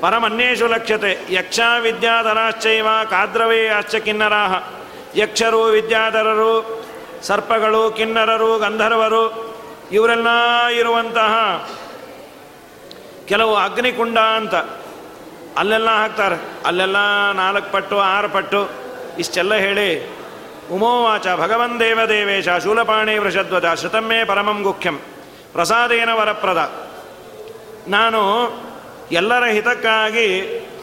ಪರಮನ್ಯೇಷು ಲಕ್ಷ್ಯತೆ. ಯಕ್ಷ ವಿದ್ಯಾಧರಾಶ್ಚೈವ ಕಾದ್ರವೇ ಅಶ್ಚ ಕಿನ್ನರಾಹ. ಯಕ್ಷರು ವಿದ್ಯಾಧರರು, ಸರ್ಪಗಳು ಕಿನ್ನರರು, ಗಂಧರ್ವರು, ಇವರೆಲ್ಲ ಇರುವಂತಹ ಕೆಲವು ಅಗ್ನಿಕುಂಡ ಅಂತ. ಅಲ್ಲೆಲ್ಲ ಹಾಕ್ತಾರೆ. ಅಲ್ಲೆಲ್ಲ ನಾಲ್ಕು ಪಟ್ಟು, ಆರು ಪಟ್ಟು, ಇಷ್ಟೆಲ್ಲ ಹೇಳಿ ಉಮೋವಾಚ ಭಗವನ್ ದೇವದೇವೇಶ ಶೂಲಪಾಣಿ ವೃಷಧ್ವಜ ಶತಮ್ಮೇ ಪರಮಂ ಗುಖ್ಯಂ ಪ್ರಸಾದೇನ ವರಪ್ರದ. ನಾನು ಎಲ್ಲರ ಹಿತಕ್ಕಾಗಿ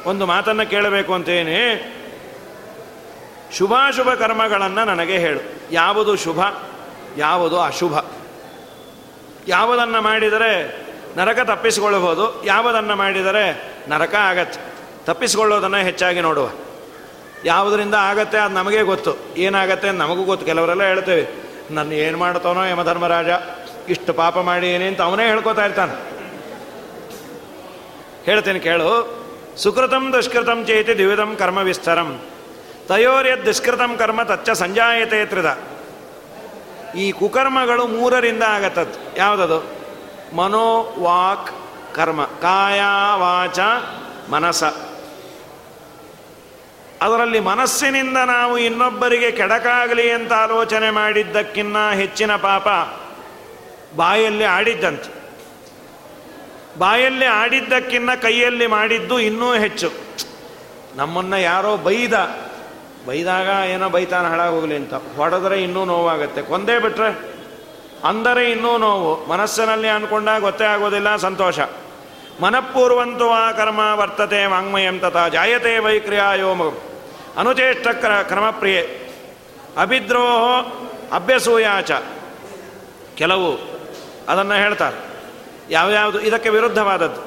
ಒಂದು ಮಾತನ್ನು ಕೇಳಬೇಕು ಅಂತೇನೆ. ಶುಭಾಶುಭ ಕರ್ಮಗಳನ್ನು ನನಗೆ ಹೇಳು. ಯಾವುದು ಶುಭ, ಯಾವುದು ಅಶುಭ. ಯಾವುದನ್ನು ಮಾಡಿದರೆ ನರಕ ತಪ್ಪಿಸಿಕೊಳ್ಳಬಹುದು, ಯಾವುದನ್ನು ಮಾಡಿದರೆ ನರಕ ಆಗತ್ತೆ. ತಪ್ಪಿಸಿಕೊಳ್ಳೋದನ್ನು ಹೆಚ್ಚಾಗಿ ನೋಡುವ. ಯಾವುದರಿಂದ ಆಗತ್ತೆ ಅದು ನಮಗೆ ಗೊತ್ತು. ಏನಾಗತ್ತೆ ನಮಗೂ ಗೊತ್ತು. ಕೆಲವರೆಲ್ಲ ಹೇಳ್ತೇವೆ, ನನ್ನ ಏನು ಮಾಡ್ತಾನೋ ಯಮಧರ್ಮರಾಜ, ಇಷ್ಟು ಪಾಪ ಮಾಡಿ ಏನೇ ಅಂತ ಅವನೇ ಹೇಳ್ಕೊತಾ ಇರ್ತಾನೆ. ಹೇಳ್ತೇನೆ ಕೇಳು. ಸುಕೃತಂ ದುಷ್ಕೃತಂ ಚೇತಿ ದ್ವಿಧಂ ಕರ್ಮ ವಿಸ್ತರಂ. ತಯೋರ್ಯದ್ ದುಷ್ಕೃತಂ ಕರ್ಮ ತಚ್ಚ ಸಂಜಾಯತೆ ತ್ರಿದ ಈ ಕುಕರ್ಮಗಳು ಮೂರರಿಂದ ಆಗತ್ತದ್ದು ಯಾವುದದು? ಮನೋ, ವಾಕ್, ಕರ್ಮ. ಕಾಯ, ವಾಚ, ಮನಸ. ಅದರಲ್ಲಿ ಮನಸ್ಸಿನಿಂದ ನಾವು ಇನ್ನೊಬ್ಬರಿಗೆ ಕೆಡಕಾಗಲಿ ಅಂತ ಆಲೋಚನೆ ಮಾಡಿದ್ದಕ್ಕಿನ್ನ ಹೆಚ್ಚಿನ ಪಾಪ ಬಾಯಲ್ಲಿ ಆಡಿದ್ದಂತೆ. ಬಾಯಲ್ಲಿ ಆಡಿದ್ದಕ್ಕಿನ್ನ ಕೈಯಲ್ಲಿ ಮಾಡಿದ್ದು ಇನ್ನೂ ಹೆಚ್ಚು. ನಮ್ಮನ್ನು ಯಾರೋ ಬೈದ, ಬೈದಾಗ ಏನೋ ಬೈತಾನ ಹಾಳಾಗೋಗ್ಲಿ ಅಂತ. ಹೊಡೆದ್ರೆ ಇನ್ನೂ ನೋವಾಗುತ್ತೆ. ಕೊಂದೇ ಬಿಟ್ರೆ ಅಂದರೆ ಇನ್ನೂ ನೋವು. ಮನಸ್ಸಿನಲ್ಲಿ ಅಂದ್ಕೊಂಡಾಗ ಗೊತ್ತೇ ಆಗೋದಿಲ್ಲ, ಸಂತೋಷ. ಮನಪೂರ್ವಂತು ಆ ಕರ್ಮ ವರ್ತತೆ ವಾಂಗ್ಮಯಂ ತಥಾ ಜಾಯತೆ ವೈಕ್ರಿಯಾಯೋಮ ಅನುಚೇಷ್ಟ ಕ್ರ ಕ್ರಮಪ್ರಿಯೆ. ಅಭಿದ್ರೋಹೋ ಅಭ್ಯಸೂಯಾಚ. ಕೆಲವು ಅದನ್ನು ಹೇಳ್ತಾರೆ. ಯಾವ್ಯಾವುದು? ಇದಕ್ಕೆ ವಿರುದ್ಧವಾದದ್ದು.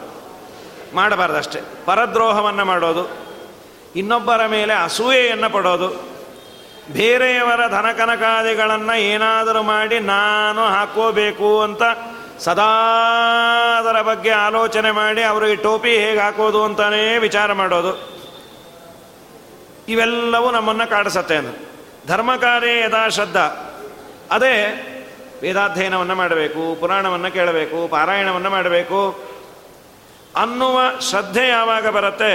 ಮಾಡಬಾರ್ದಷ್ಟೇ. ಪರದ್ರೋಹವನ್ನು ಮಾಡೋದು, ಇನ್ನೊಬ್ಬರ ಮೇಲೆ ಅಸೂಯೆಯನ್ನು ಪಡೋದು, ಬೇರೆಯವರ ಧನಕನಕಾದಿಗಳನ್ನು ಏನಾದರೂ ಮಾಡಿ ನಾನು ಹಾಕೋಬೇಕು ಅಂತ ಸದಾ ಅದರ ಬಗ್ಗೆ ಆಲೋಚನೆ ಮಾಡಿ ಅವರಿಗೆ ಟೋಪಿ ಹೇಗೆ ಹಾಕೋದು ಅಂತಲೇ ವಿಚಾರ ಮಾಡೋದು. ಇವೆಲ್ಲವೂ ನಮ್ಮನ್ನು ಕಾಡಿಸತ್ತೆ ಅಂತ ಧರ್ಮ ಕಾರ್ಯ ಯಥಾ ಶ್ರದ್ಧಾ ಅದೇ ವೇದಾಧ್ಯಯನವನ್ನು ಮಾಡಬೇಕು, ಪುರಾಣವನ್ನು ಕೇಳಬೇಕು, ಪಾರಾಯಣವನ್ನು ಮಾಡಬೇಕು. ಅನ್ನುವ ಶ್ರದ್ಧೆ ಯಾವಾಗ ಬರುತ್ತೆ?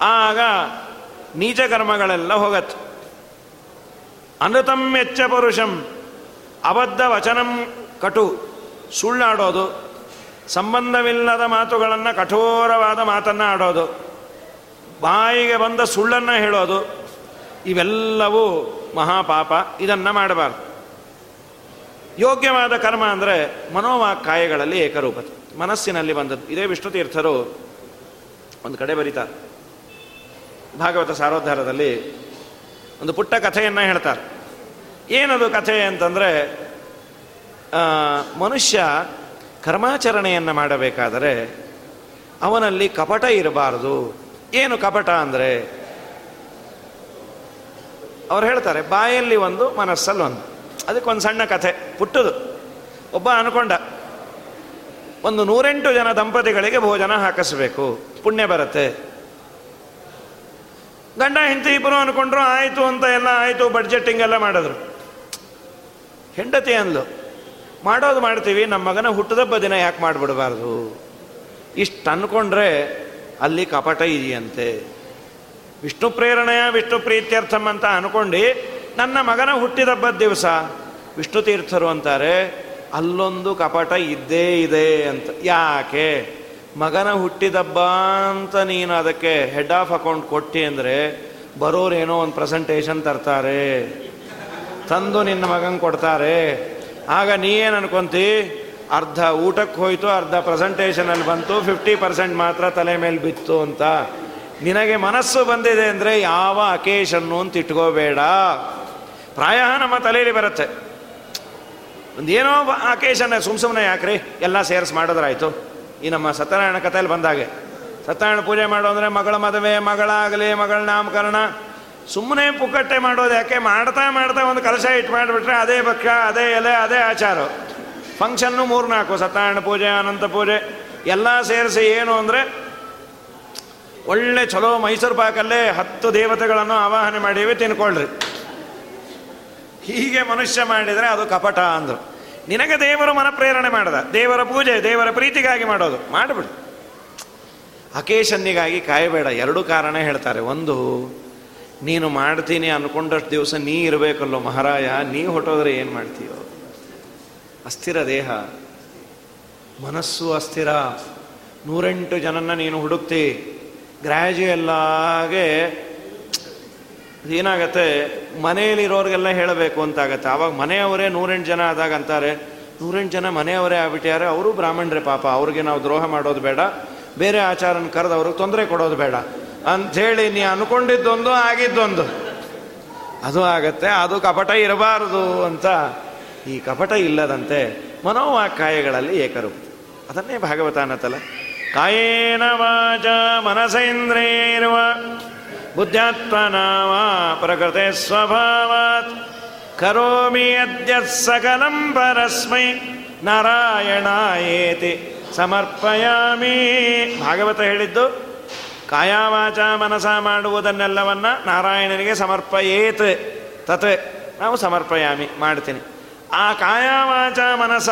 ಆಗ ನೀಚ ಕರ್ಮಗಳೆಲ್ಲ ಹೋಗತ್ತೆ. ಅನೃತಂ ಮೆಚ್ಚ ಪುರುಷಂ, ಅಬದ್ಧ ವಚನಂ ಕಟು, ಸುಳ್ಳಾಡೋದು, ಸಂಬಂಧವಿಲ್ಲದ ಮಾತುಗಳನ್ನು ಕಠೋರವಾದ ಮಾತನ್ನು ಆಡೋದು, ಬಾಯಿಗೆ ಬಂದ ಸುಳ್ಳನ್ನು ಹೇಳೋದು, ಇವೆಲ್ಲವೂ ಮಹಾಪಾಪ. ಇದನ್ನು ಮಾಡಬಾರ್ದು. ಯೋಗ್ಯವಾದ ಕರ್ಮ ಅಂದರೆ ಮನೋವಾಕಾಯಗಳಲ್ಲಿ ಏಕರೂಪತೆ. ಮನಸ್ಸಿನಲ್ಲಿ ಬಂದದ್ದು. ಇದೇ ವಿಷ್ಣು ತೀರ್ಥರು ಒಂದು ಕಡೆ ಬರೀತಾರೆ. ಭಾಗವತ ಸಾರೋದ್ಧಾರದಲ್ಲಿ ಒಂದು ಪುಟ್ಟ ಕಥೆಯನ್ನು ಹೇಳ್ತಾರೆ. ಏನದು ಕಥೆ ಅಂತಂದರೆ ಮನುಷ್ಯ ಕರ್ಮಾಚರಣೆಯನ್ನು ಮಾಡಬೇಕಾದರೆ ಅವನಲ್ಲಿ ಕಪಟ ಇರಬಾರದು. ಏನು ಕಪಟ ಅಂದರೆ, ಅವ್ರು ಹೇಳ್ತಾರೆ, ಬಾಯಲ್ಲಿ ಒಂದು ಮನಸ್ಸಲ್ಲಿ ಒಂದು ಅದಕ್ಕೊಂದು ಸಣ್ಣ ಕಥೆ, ಪುಟ್ಟದು. ಒಬ್ಬ ಅನ್ಕೊಂಡ, ಒಂದು ನೂರೆಂಟು ಜನ ದಂಪತಿಗಳಿಗೆ ಭೋಜನ ಹಾಕಿಸ್ಬೇಕು, ಪುಣ್ಯ ಬರುತ್ತೆ. ಗಂಡ, ಹೆಂಡತಿ ಇಬ್ಬರು ಅನ್ಕೊಂಡ್ರು, ಆಯಿತು ಅಂತ ಎಲ್ಲ ಆಯಿತು ಬಡ್ಜೆಟ್ಟಿಂಗ್ ಎಲ್ಲ ಮಾಡಿದ್ರು. ಹೆಂಡತಿ ಅಂದ್ಲು, ಮಾಡೋದು ಮಾಡ್ತೀವಿ ನಮ್ಮ ಮಗನ ಹುಟ್ಟದಬ್ಬ ದಿನ ಯಾಕೆ ಮಾಡಿಬಿಡಬಾರ್ದು? ಇಷ್ಟು ಅನ್ಕೊಂಡ್ರೆ ಅಲ್ಲಿ ಕಪಟ ಇದೆಯಂತೆ. ವಿಷ್ಣು ಪ್ರೇರಣೆಯ ವಿಷ್ಣು ಪ್ರೀತ್ಯರ್ಥಂ ಅಂತ ಅನ್ಕೊಂಡು ನನ್ನ ಮಗನ ಹುಟ್ಟಿದಬ್ಬದ ದಿವಸ ವಿಷ್ಣು ತೀರ್ಥರು ಅಂತಾರೆ, ಅಲ್ಲೊಂದು ಕಪಟ ಇದ್ದೇ ಇದೆ ಅಂತ. ಯಾಕೆ? ಮಗನ ಹುಟ್ಟಿದಬ್ಬ ಅಂತ ನೀನು ಅದಕ್ಕೆ ಹೆಡ್ ಆಫ್ ಅಕೌಂಟ್ ಕೊಟ್ಟಿ ಅಂದರೆ ಬರೋರೇನೋ ಒಂದು ಪ್ರೆಸೆಂಟೇಷನ್ ತರ್ತಾರೆ. ತಂದು ನಿನ್ನ ಮಗನ ಕೊಡ್ತಾರೆ. ಆಗ ನೀ ಏನು ಅನ್ಕೊಂತಿ? ಅರ್ಧ ಊಟಕ್ಕೆ ಹೋಯಿತು, ಅರ್ಧ ಪ್ರೆಸೆಂಟೇಷನಲ್ಲಿ ಬಂತು ಫಿಫ್ಟಿ ಪರ್ಸೆಂಟ್ ಮಾತ್ರ ತಲೆ ಮೇಲೆ ಬಿತ್ತು ಅಂತ. ನಿನಗೆ ಮನಸ್ಸು ಬಂದಿದೆ ಅಂದರೆ ಯಾವ ಅಕೇಶನ್ನು ಅಂತ ಇಟ್ಕೋಬೇಡ. ಪ್ರಾಯ ನಮ್ಮ ತಲೆಯಲ್ಲಿ ಬರುತ್ತೆ. ಒಂದು ಏನೋ ಅಕೇಶನ್ ಸುಮ್ ಸುಮ್ಮನೆ ಯಾಕ್ರಿ? ಎಲ್ಲ ಸೇರಿಸಿ ಮಾಡಿದ್ರಾಯ್ತು. ಈ ನಮ್ಮ ಸತ್ಯನಾರಾಯಣ ಕಥೆಯಲ್ಲಿ ಬಂದಾಗೆ. ಸತ್ಯನಾರಾಯಣ ಪೂಜೆ ಮಾಡೋ ಅಂದರೆ ಮಗಳ ಮದುವೆ, ಮಗಳಾಗಲಿ, ಮಗಳ ನಾಮಕರಣ. ಸುಮ್ಮನೆ ಪುಕ್ಕಟ್ಟೆ ಮಾಡೋದು ಯಾಕೆ? ಮಾಡ್ತಾ ಮಾಡ್ತಾ ಒಂದು ಕಲಶ ಇಟ್ಟು ಮಾಡಿಬಿಟ್ರೆ ಅದೇ ಭಕ್ಷ ಅದೇ ಎಲೆ, ಅದೇ ಆಚಾರ. ಫಂಕ್ಷನ್ನು ಮೂರ್ನಾಲ್ಕು, ಸತ್ಯನಾರಾಯಣ ಪೂಜೆ, ಅನಂತ ಪೂಜೆ. ಎಲ್ಲ ಸೇರಿಸಿ ಏನು ಅಂದರೆ ಒಳ್ಳೆ ಚಲೋ ಮೈಸೂರು ಪಾಕಲ್ಲೇ ಹತ್ತು ದೇವತೆಗಳನ್ನು ಆವಾಹನೆ ಮಾಡೀವಿ, ತಿನ್ಕೊಳ್ರಿ. ಹೀಗೆ ಮನುಷ್ಯ ಮಾಡಿದರೆ ಅದು ಕಪಟ ಅಂದರು. ನಿನಗೆ ದೇವರು ಮನಪ್ರೇರಣೆ ಮಾಡದ. ದೇವರ ಪೂಜೆ, ದೇವರ ಪ್ರೀತಿಗಾಗಿ ಮಾಡೋದು. ಮಾಡಿಬಿಡು. ಅಕೇಶನ್ನಿಗಾಗಿ ಕಾಯಬೇಡ. ಎರಡು ಕಾರಣ ಹೇಳ್ತಾರೆ. ಒಂದು, ನೀನು ಮಾಡ್ತೀನಿ ಅನ್ಕೊಂಡಷ್ಟು ದಿವಸ ನೀ ಇರಬೇಕಲ್ಲೋ ಮಹಾರಾಯ, ನೀ ಹೊಟ್ಟೋದ್ರೆ ಏನು ಮಾಡ್ತೀಯೋ? ಅಸ್ಥಿರ ದೇಹ. ಮನಸ್ಸು ಅಸ್ಥಿರ. ನೂರೆಂಟು ಜನನ್ನ ನೀನು ಹುಡುಕ್ತಿ. ಗ್ರ್ಯಾಜುಯಲ್ಲಾಗೆ ಏನಾಗತ್ತೆ? ಮನೆಯಲ್ಲಿರೋರಿಗೆಲ್ಲ ಹೇಳಬೇಕು ಅಂತಾಗತ್ತೆ. ಆವಾಗ ಮನೆಯವರೇ ನೂರೆಂಟು ಜನ ಆದಾಗ ಅಂತಾರೆ, ನೂರೆಂಟು ಜನ ಮನೆಯವರೇ ಆಗ್ಬಿಟ್ಟಾರೆ ಅವರು ಬ್ರಾಹ್ಮಣರೇ ಪಾಪ. ಅವ್ರಿಗೆ ನಾವು ದ್ರೋಹ ಮಾಡೋದು ಬೇಡ. ಬೇರೆ ಆಚಾರನ ಕರೆದು ಅವ್ರಿಗೆ ತೊಂದರೆ ಕೊಡೋದು ಬೇಡ. ಅಂಥೇಳಿ ನೀ ಅನ್ಕೊಂಡಿದ್ದೊಂದು ಆಗಿದ್ದೊಂದು. ಅದು ಆಗತ್ತೆ, ಅದು ಕಪಟ ಇರಬಾರದು ಅಂತ. ಈ ಕಪಟ ಇಲ್ಲದಂತೆ ಮನೋವಾಕ್ಕಾಯಗಳಲ್ಲಿ ಏಕರು ಅದನ್ನೇ ಭಾಗವತ ಅನ್ನತ್ತಲ್ಲ ಕಾಯೇನ ವಾಚ ಮನಸೇಂದ್ರಿಯರ್ವ. ಬುದ್ಧಾತ್ಮನಾವ ಪ್ರಕೃತಿ ಸ್ವಭಾವತ್ ಕರೋಮಿ ಅದ್ಯ ಸಕಲಂ ಪರಸ್ಮೈ ನಾರಾಯಣಾಯೇತಿ ಸಮರ್ಪಯಾಮಿ ಭಾಗವತ ಹೇಳಿದ್ದು, ಕಾಯಾವಾಚ ಮನಸ ಮಾಡುವುದನ್ನೆಲ್ಲವನ್ನ ನಾರಾಯಣನಿಗೆ ಸಮರ್ಪಯೇತ್। ತತ್ ನಾವು ಸಮರ್ಪಯಾಮಿ, ಮಾಡ್ತೀನಿ। ಆ ಕಾಯಾವಾಚ ಮನಸ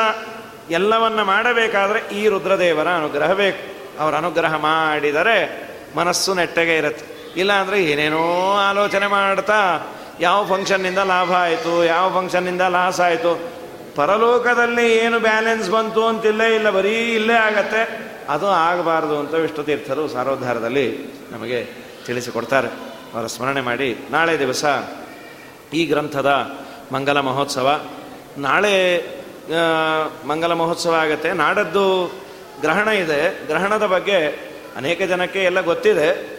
ಎಲ್ಲವನ್ನ ಮಾಡಬೇಕಾದ್ರೆ ಈ ರುದ್ರದೇವರ ಅನುಗ್ರಹ ಬೇಕು. ಅವರ ಅನುಗ್ರಹ ಮಾಡಿದರೆ ಮನಸ್ಸು ನೆಟ್ಟಗೆ ಇರುತ್ತೆ. ಇಲ್ಲ ಅಂದರೆ ಏನೇನೋ ಆಲೋಚನೆ ಮಾಡ್ತಾ, ಯಾವ ಫಂಕ್ಷನ್ನಿಂದ ಲಾಭ ಆಯಿತು, ಯಾವ ಫಂಕ್ಷನ್ನಿಂದ ಲಾಸ್ ಆಯಿತು, ಪರಲೋಕದಲ್ಲಿ ಏನು ಬ್ಯಾಲೆನ್ಸ್ ಬಂತು ಅಂತಿಲ್ಲೇ ಇಲ್ಲ, ಬರೀ ಇಲ್ಲೇ ಆಗತ್ತೆ. ಅದು ಆಗಬಾರ್ದು ಅಂತ ವಿಷ್ಣು ತೀರ್ಥರು ಸಾರೋದ್ಧಾರದಲ್ಲಿ ನಮಗೆ ತಿಳಿಸಿಕೊಡ್ತಾರೆ. ಅವರ ಸ್ಮರಣೆ ಮಾಡಿ, ನಾಳೆ ದಿವಸ ಈ ಗ್ರಂಥದ ಮಂಗಲ ಮಹೋತ್ಸವ. ನಾಳೆ ಮಂಗಲ ಮಹೋತ್ಸವ ಆಗುತ್ತೆ. ನಾಡದ್ದು ಗ್ರಹಣ ಇದೆ. ಗ್ರಹಣದ ಬಗ್ಗೆ ಅನೇಕ ಜನಕ್ಕೆ ಎಲ್ಲ ಗೊತ್ತಿದೆ.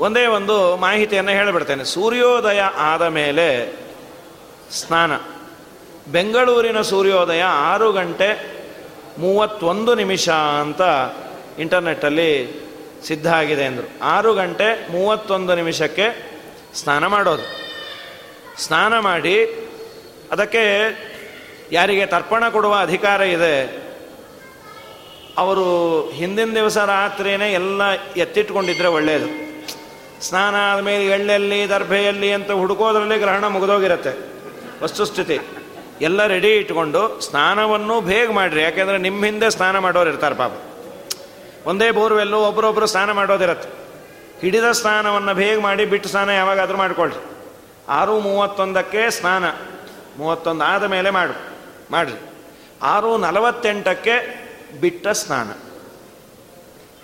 ಒಂದೇ ಒಂದು ಮಾಹಿತಿಯನ್ನು ಹೇಳಿಬಿಡ್ತೇನೆ. ಸೂರ್ಯೋದಯ ಆದ ಮೇಲೆ ಸ್ನಾನ. ಬೆಂಗಳೂರಿನ ಸೂರ್ಯೋದಯ ಆರು ಗಂಟೆ ಮೂವತ್ತೊಂದು ನಿಮಿಷ ಅಂತ ಇಂಟರ್ನೆಟ್ಟಲ್ಲಿ ಸಿದ್ಧ ಆಗಿದೆ ಅಂದರು. ಆರು ಗಂಟೆ ಮೂವತ್ತೊಂದು ನಿಮಿಷಕ್ಕೆ ಸ್ನಾನ ಮಾಡೋದು. ಸ್ನಾನ ಮಾಡಿ ಅದಕ್ಕೆ ಯಾರಿಗೆ ತರ್ಪಣ ಕೊಡುವ ಅಧಿಕಾರ ಇದೆ, ಅವರು ಹಿಂದಿನ ದಿವಸ ರಾತ್ರಿಯೇ ಎಲ್ಲ ಎತ್ತಿಟ್ಕೊಂಡಿದ್ರೆ ಒಳ್ಳೆಯದು ಸ್ನಾನ ಆದಮೇಲೆ ಎಳ್ಳೆಲ್ಲಿ, ದರ್ಭೆಯಲ್ಲಿ ಅಂತ ಹುಡುಕೋದ್ರಲ್ಲಿ ಗ್ರಹಣ ಮುಗಿದೋಗಿರುತ್ತೆ. ವಸ್ತುಸ್ಥಿತಿ ಎಲ್ಲ ರೆಡಿ ಇಟ್ಕೊಂಡು ಸ್ನಾನವನ್ನು ಬೇಗ ಮಾಡಿರಿ. ಯಾಕೆಂದರೆ ನಿಮ್ಮ ಹಿಂದೆ ಸ್ನಾನ ಮಾಡೋರು ಇರ್ತಾರೆ ಪಾಪ. ಒಂದೇ ಬೋರ್ವೆಲ್ಲು ಒಬ್ಬರೊಬ್ಬರು ಸ್ನಾನ ಮಾಡೋದಿರತ್ತೆ. ಹಿಡಿದ ಸ್ನಾನವನ್ನು ಬೇಗ ಮಾಡಿ ಬಿಟ್ಟು ಸ್ನಾನ ಯಾವಾಗಾದರೂ ಮಾಡಿಕೊಳ್ಳಿ ಆರು ಮೂವತ್ತೊಂದಕ್ಕೆ ಸ್ನಾನ. ಮೂವತ್ತೊಂದು ಆದ ಮೇಲೆ ಮಾಡು, ಮಾಡಿರಿ. ಆರು ನಲವತ್ತೆಂಟಕ್ಕೆ ಬಿಟ್ಟ ಸ್ನಾನ.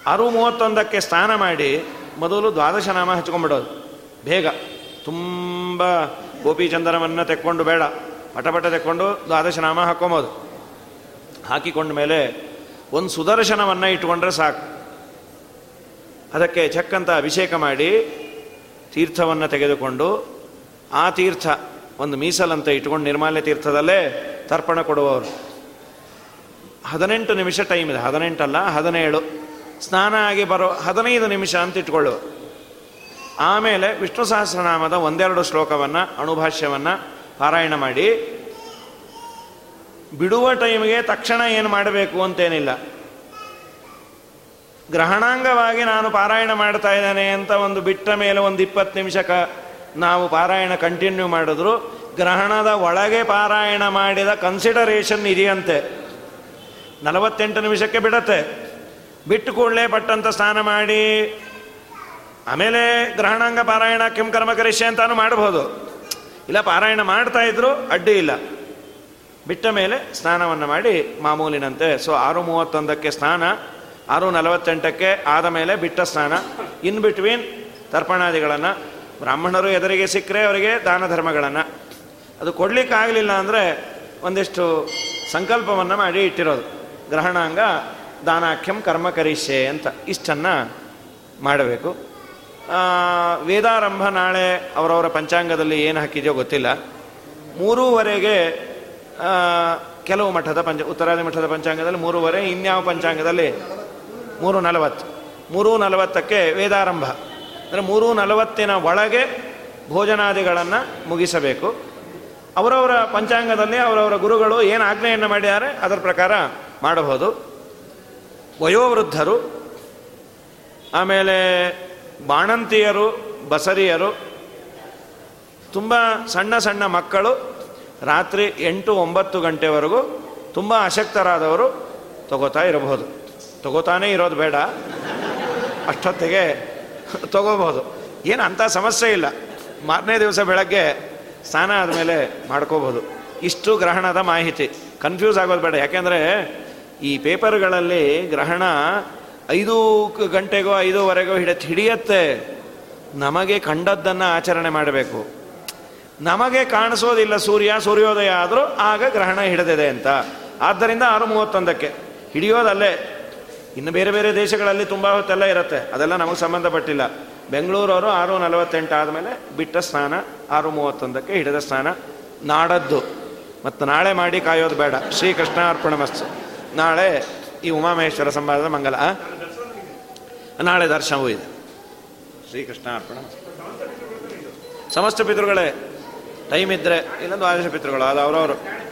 ಆರು ಮೂವತ್ತೊಂದಕ್ಕೆ ಸ್ನಾನ ಮಾಡಿ ಮೊದಲು ದ್ವಾದಶ ನಾಮ ಹಚ್ಕೊಂಡ್ಬಿಡೋದು. ಬೇಗ. ತುಂಬ ಗೋಪಿಚಂದನವನ್ನು ತೆಕ್ಕೊಂಡು ಬೇಡ. ಪಟಪಟ ತೆಕ್ಕೊಂಡು ದ್ವಾದಶ ನಾಮ ಹಾಕ್ಕೊಬೋದು. ಹಾಕಿಕೊಂಡ ಮೇಲೆ ಒಂದು ಸುದರ್ಶನವನ್ನು ಇಟ್ಕೊಂಡ್ರೆ ಸಾಕು. ಅದಕ್ಕೆ ಚಕ್ಕಂತ ಅಭಿಷೇಕ ಮಾಡಿ ತೀರ್ಥವನ್ನು ತೆಗೆದುಕೊಂಡು ಆ ತೀರ್ಥ ಒಂದು ಮೀಸಲಂತ ಇಟ್ಕೊಂಡು ನಿರ್ಮಾಲ್ಯ ತೀರ್ಥದಲ್ಲೇ ತರ್ಪಣ ಕೊಡುವವರು. ಹದಿನೆಂಟು ನಿಮಿಷ ಟೈಮ್ ಇದೆ. ಹದಿನೆಂಟಲ್ಲ, ಹದಿನೇಳು. ಸ್ನಾನ ಆಗಿ ಬರೋ ಹದಿನೈದು ನಿಮಿಷ ಅಂತ ಇಟ್ಕೊಳ್ಳುವ ಆಮೇಲೆ ವಿಷ್ಣು ಸಹಸ್ರನಾಮದ ಒಂದೆರಡು ಶ್ಲೋಕವನ್ನು, ಅಣುಭಾಷ್ಯವನ್ನು ಪಾರಾಯಣ ಮಾಡಿ. ಬಿಡುವ ಟೈಮ್ಗೆ ತಕ್ಷಣ ಏನು ಮಾಡಬೇಕು ಅಂತೇನಿಲ್ಲ. ಗ್ರಹಣಾಂಗವಾಗಿ ನಾನು ಪಾರಾಯಣ ಮಾಡ್ತಾ ಇದ್ದೇನೆ ಅಂತ ಒಂದು ಬಿಟ್ಟ ಮೇಲೆ ಒಂದು ಇಪ್ಪತ್ತು ನಿಮಿಷಕ ನಾವು ಪಾರಾಯಣ ಕಂಟಿನ್ಯೂ ಮಾಡಿದ್ರು. ಗ್ರಹಣದ ಒಳಗೆ ಪಾರಾಯಣ ಮಾಡಿದ ಕನ್ಸಿಡರೇಷನ್ ಇದೆಯಂತೆ. ನಲವತ್ತೆಂಟು ನಿಮಿಷಕ್ಕೆ ಬಿಡತ್ತೆ. ಬಿಟ್ಟು ಕೂಡಲೇ ಪಟ್ಟಂತ ಸ್ನಾನ ಮಾಡಿ, ಆಮೇಲೆ ಗ್ರಹಣಾಂಗ ಪಾರಾಯಣ ಕೆಂ ಕರ್ಮ ಕರಿಷ್ಯ ಅಂತಾನು ಮಾಡಬಹುದು ಇಲ್ಲ, ಪಾರಾಯಣ ಮಾಡ್ತಾ ಇದ್ರು, ಅಡ್ಡಿ ಇಲ್ಲ. ಬಿಟ್ಟ ಮೇಲೆ ಸ್ನಾನವನ್ನು ಮಾಡಿ ಮಾಮೂಲಿನಂತೆ, ಸೊ ಆರು ಮೂವತ್ತೊಂದಕ್ಕೆ ಸ್ನಾನ, ಆರು ನಲವತ್ತೆಂಟಕ್ಕೆ ಆದ ಮೇಲೆ ಬಿಟ್ಟ ಸ್ನಾನ. ಇನ್ ಬಿಟ್ವೀನ್ ತರ್ಪಣಾದಿಗಳನ್ನು, ಬ್ರಾಹ್ಮಣರು ಎದುರಿಗೆ ಸಿಕ್ಕರೆ ಅವರಿಗೆ ದಾನ ಧರ್ಮಗಳನ್ನು. ಅದು ಕೊಡಲಿಕ್ಕಾಗಲಿಲ್ಲ ಅಂದರೆ ಒಂದಿಷ್ಟು ಸಂಕಲ್ಪವನ್ನು ಮಾಡಿ ಇಟ್ಟಿರೋದು. ಗ್ರಹಣಾಂಗ ದಾನಾಖ್ಯಂ ಕರ್ಮ ಕರಿಷ್ಯೆ ಅಂತ ಇಷ್ಟನ್ನು ಮಾಡಬೇಕು. ವೇದಾರಂಭ ನಾಳೆ ಅವರವರ ಪಂಚಾಂಗದಲ್ಲಿ ಏನು ಹಾಕಿದೆಯೋ ಗೊತ್ತಿಲ್ಲ. ಮೂರೂವರೆಗೆ ಕೆಲವು ಮಠದ ಪಂಚ, ಉತ್ತರಾದಿ ಮಠದ ಪಂಚಾಂಗದಲ್ಲಿ ಮೂರುವರೆ, ಇನ್ಯಾವ ಪಂಚಾಂಗದಲ್ಲಿ? ಮೂರು ನಲವತ್ತು ಮೂರು ನಲವತ್ತಕ್ಕೆ ವೇದಾರಂಭ. ಅಂದರೆ ಮೂರು ನಲವತ್ತಿನ ಒಳಗೆ ಭೋಜನಾದಿಗಳನ್ನು ಮುಗಿಸಬೇಕು. ಅವರವರ ಪಂಚಾಂಗದಲ್ಲಿ ಅವರವರ ಗುರುಗಳು ಏನು ಆಜ್ಞೆಯನ್ನು ಮಾಡಿದ್ದಾರೆ, ಅದರ ಪ್ರಕಾರ ಮಾಡಬಹುದು. ವಯೋವೃದ್ಧರು, ಆಮೇಲೆ ಬಾಣಂತಿಯರು, ಬಸರಿಯರು, ತುಂಬ ಸಣ್ಣ ಸಣ್ಣ ಮಕ್ಕಳು, ರಾತ್ರಿ ಎಂಟು ಒಂಬತ್ತು ಗಂಟೆವರೆಗೂ ತುಂಬ ಅಶಕ್ತರಾದವರು ತಗೋತಾ ಇರಬಹುದು. ತಗೋತಾನೇ ಇರೋದು ಬೇಡ. ಅಷ್ಟೊತ್ತಿಗೆ ತಗೋಬಹುದು. ಏನು ಅಂಥ ಸಮಸ್ಯೆ ಇಲ್ಲ. ಮಾರನೇ ದಿವಸ ಬೆಳಗ್ಗೆ ಸ್ನಾನ ಆದಮೇಲೆ ಮಾಡ್ಕೋಬೋದು ಇಷ್ಟು ಗ್ರಹಣದ ಮಾಹಿತಿ. ಕನ್ಫ್ಯೂಸ್ ಆಗೋದು ಬೇಡ. ಯಾಕೆಂದರೆ ಈ ಪೇಪರ್ಗಳಲ್ಲಿ ಗ್ರಹಣ ಐದು ಗಂಟೆಗೋ ಐದೂವರೆಗೋ ಹಿಡ, ಹಿಡಿಯತ್ತೆ. ನಮಗೆ ಕಂಡದ್ದನ್ನು ಆಚರಣೆ ಮಾಡಬೇಕು. ನಮಗೆ ಕಾಣಿಸೋದಿಲ್ಲ ಸೂರ್ಯ, ಸೂರ್ಯೋದಯ ಆದರೂ ಆಗ ಗ್ರಹಣ ಹಿಡಿದಿದೆ ಅಂತ. ಆದ್ದರಿಂದ ಆರು ಮೂವತ್ತೊಂದಕ್ಕೆ ಹಿಡಿಯೋದಲ್ಲೇ. ಇನ್ನು ಬೇರೆ ಬೇರೆ ದೇಶಗಳಲ್ಲಿ ತುಂಬ ಹೊತ್ತೆಲ್ಲ ಇರುತ್ತೆ. ಅದೆಲ್ಲ ನಮಗೆ ಸಂಬಂಧಪಟ್ಟಿಲ್ಲ. ಬೆಂಗಳೂರವರು ಆರು ನಲವತ್ತೆಂಟು ಆದಮೇಲೆ ಬಿಟ್ಟ ಸ್ನಾನ ಆರು ಮೂವತ್ತೊಂದಕ್ಕೆ ಹಿಡಿದ ಸ್ನಾನ ನಾಡದ್ದು. ಮತ್ತು ನಾಳೆ ಮಾಡಿ ಕಾಯೋದು ಬೇಡ. ಶ್ರೀಕೃಷ್ಣ ಅರ್ಪಣ ಮಸ್ತು ನಾಳೆ ಈ ಉಮಾಮಹೇಶ್ವರ ಸಂವಾದದ ಮಂಗಲ ನಾಳೆ ದರ್ಶನವೂ ಇದೆ. ಶ್ರೀಕೃಷ್ಣ ಅರ್ಪಣ ಸಮಸ್ತ ಪಿತೃಗಳೇ, ಟೈಮ್ ಇದ್ದರೆ ಇಲ್ಲೊಂದು ಆದೇಶ ಪಿತೃಗಳು, ಅದು ಅವರವರು.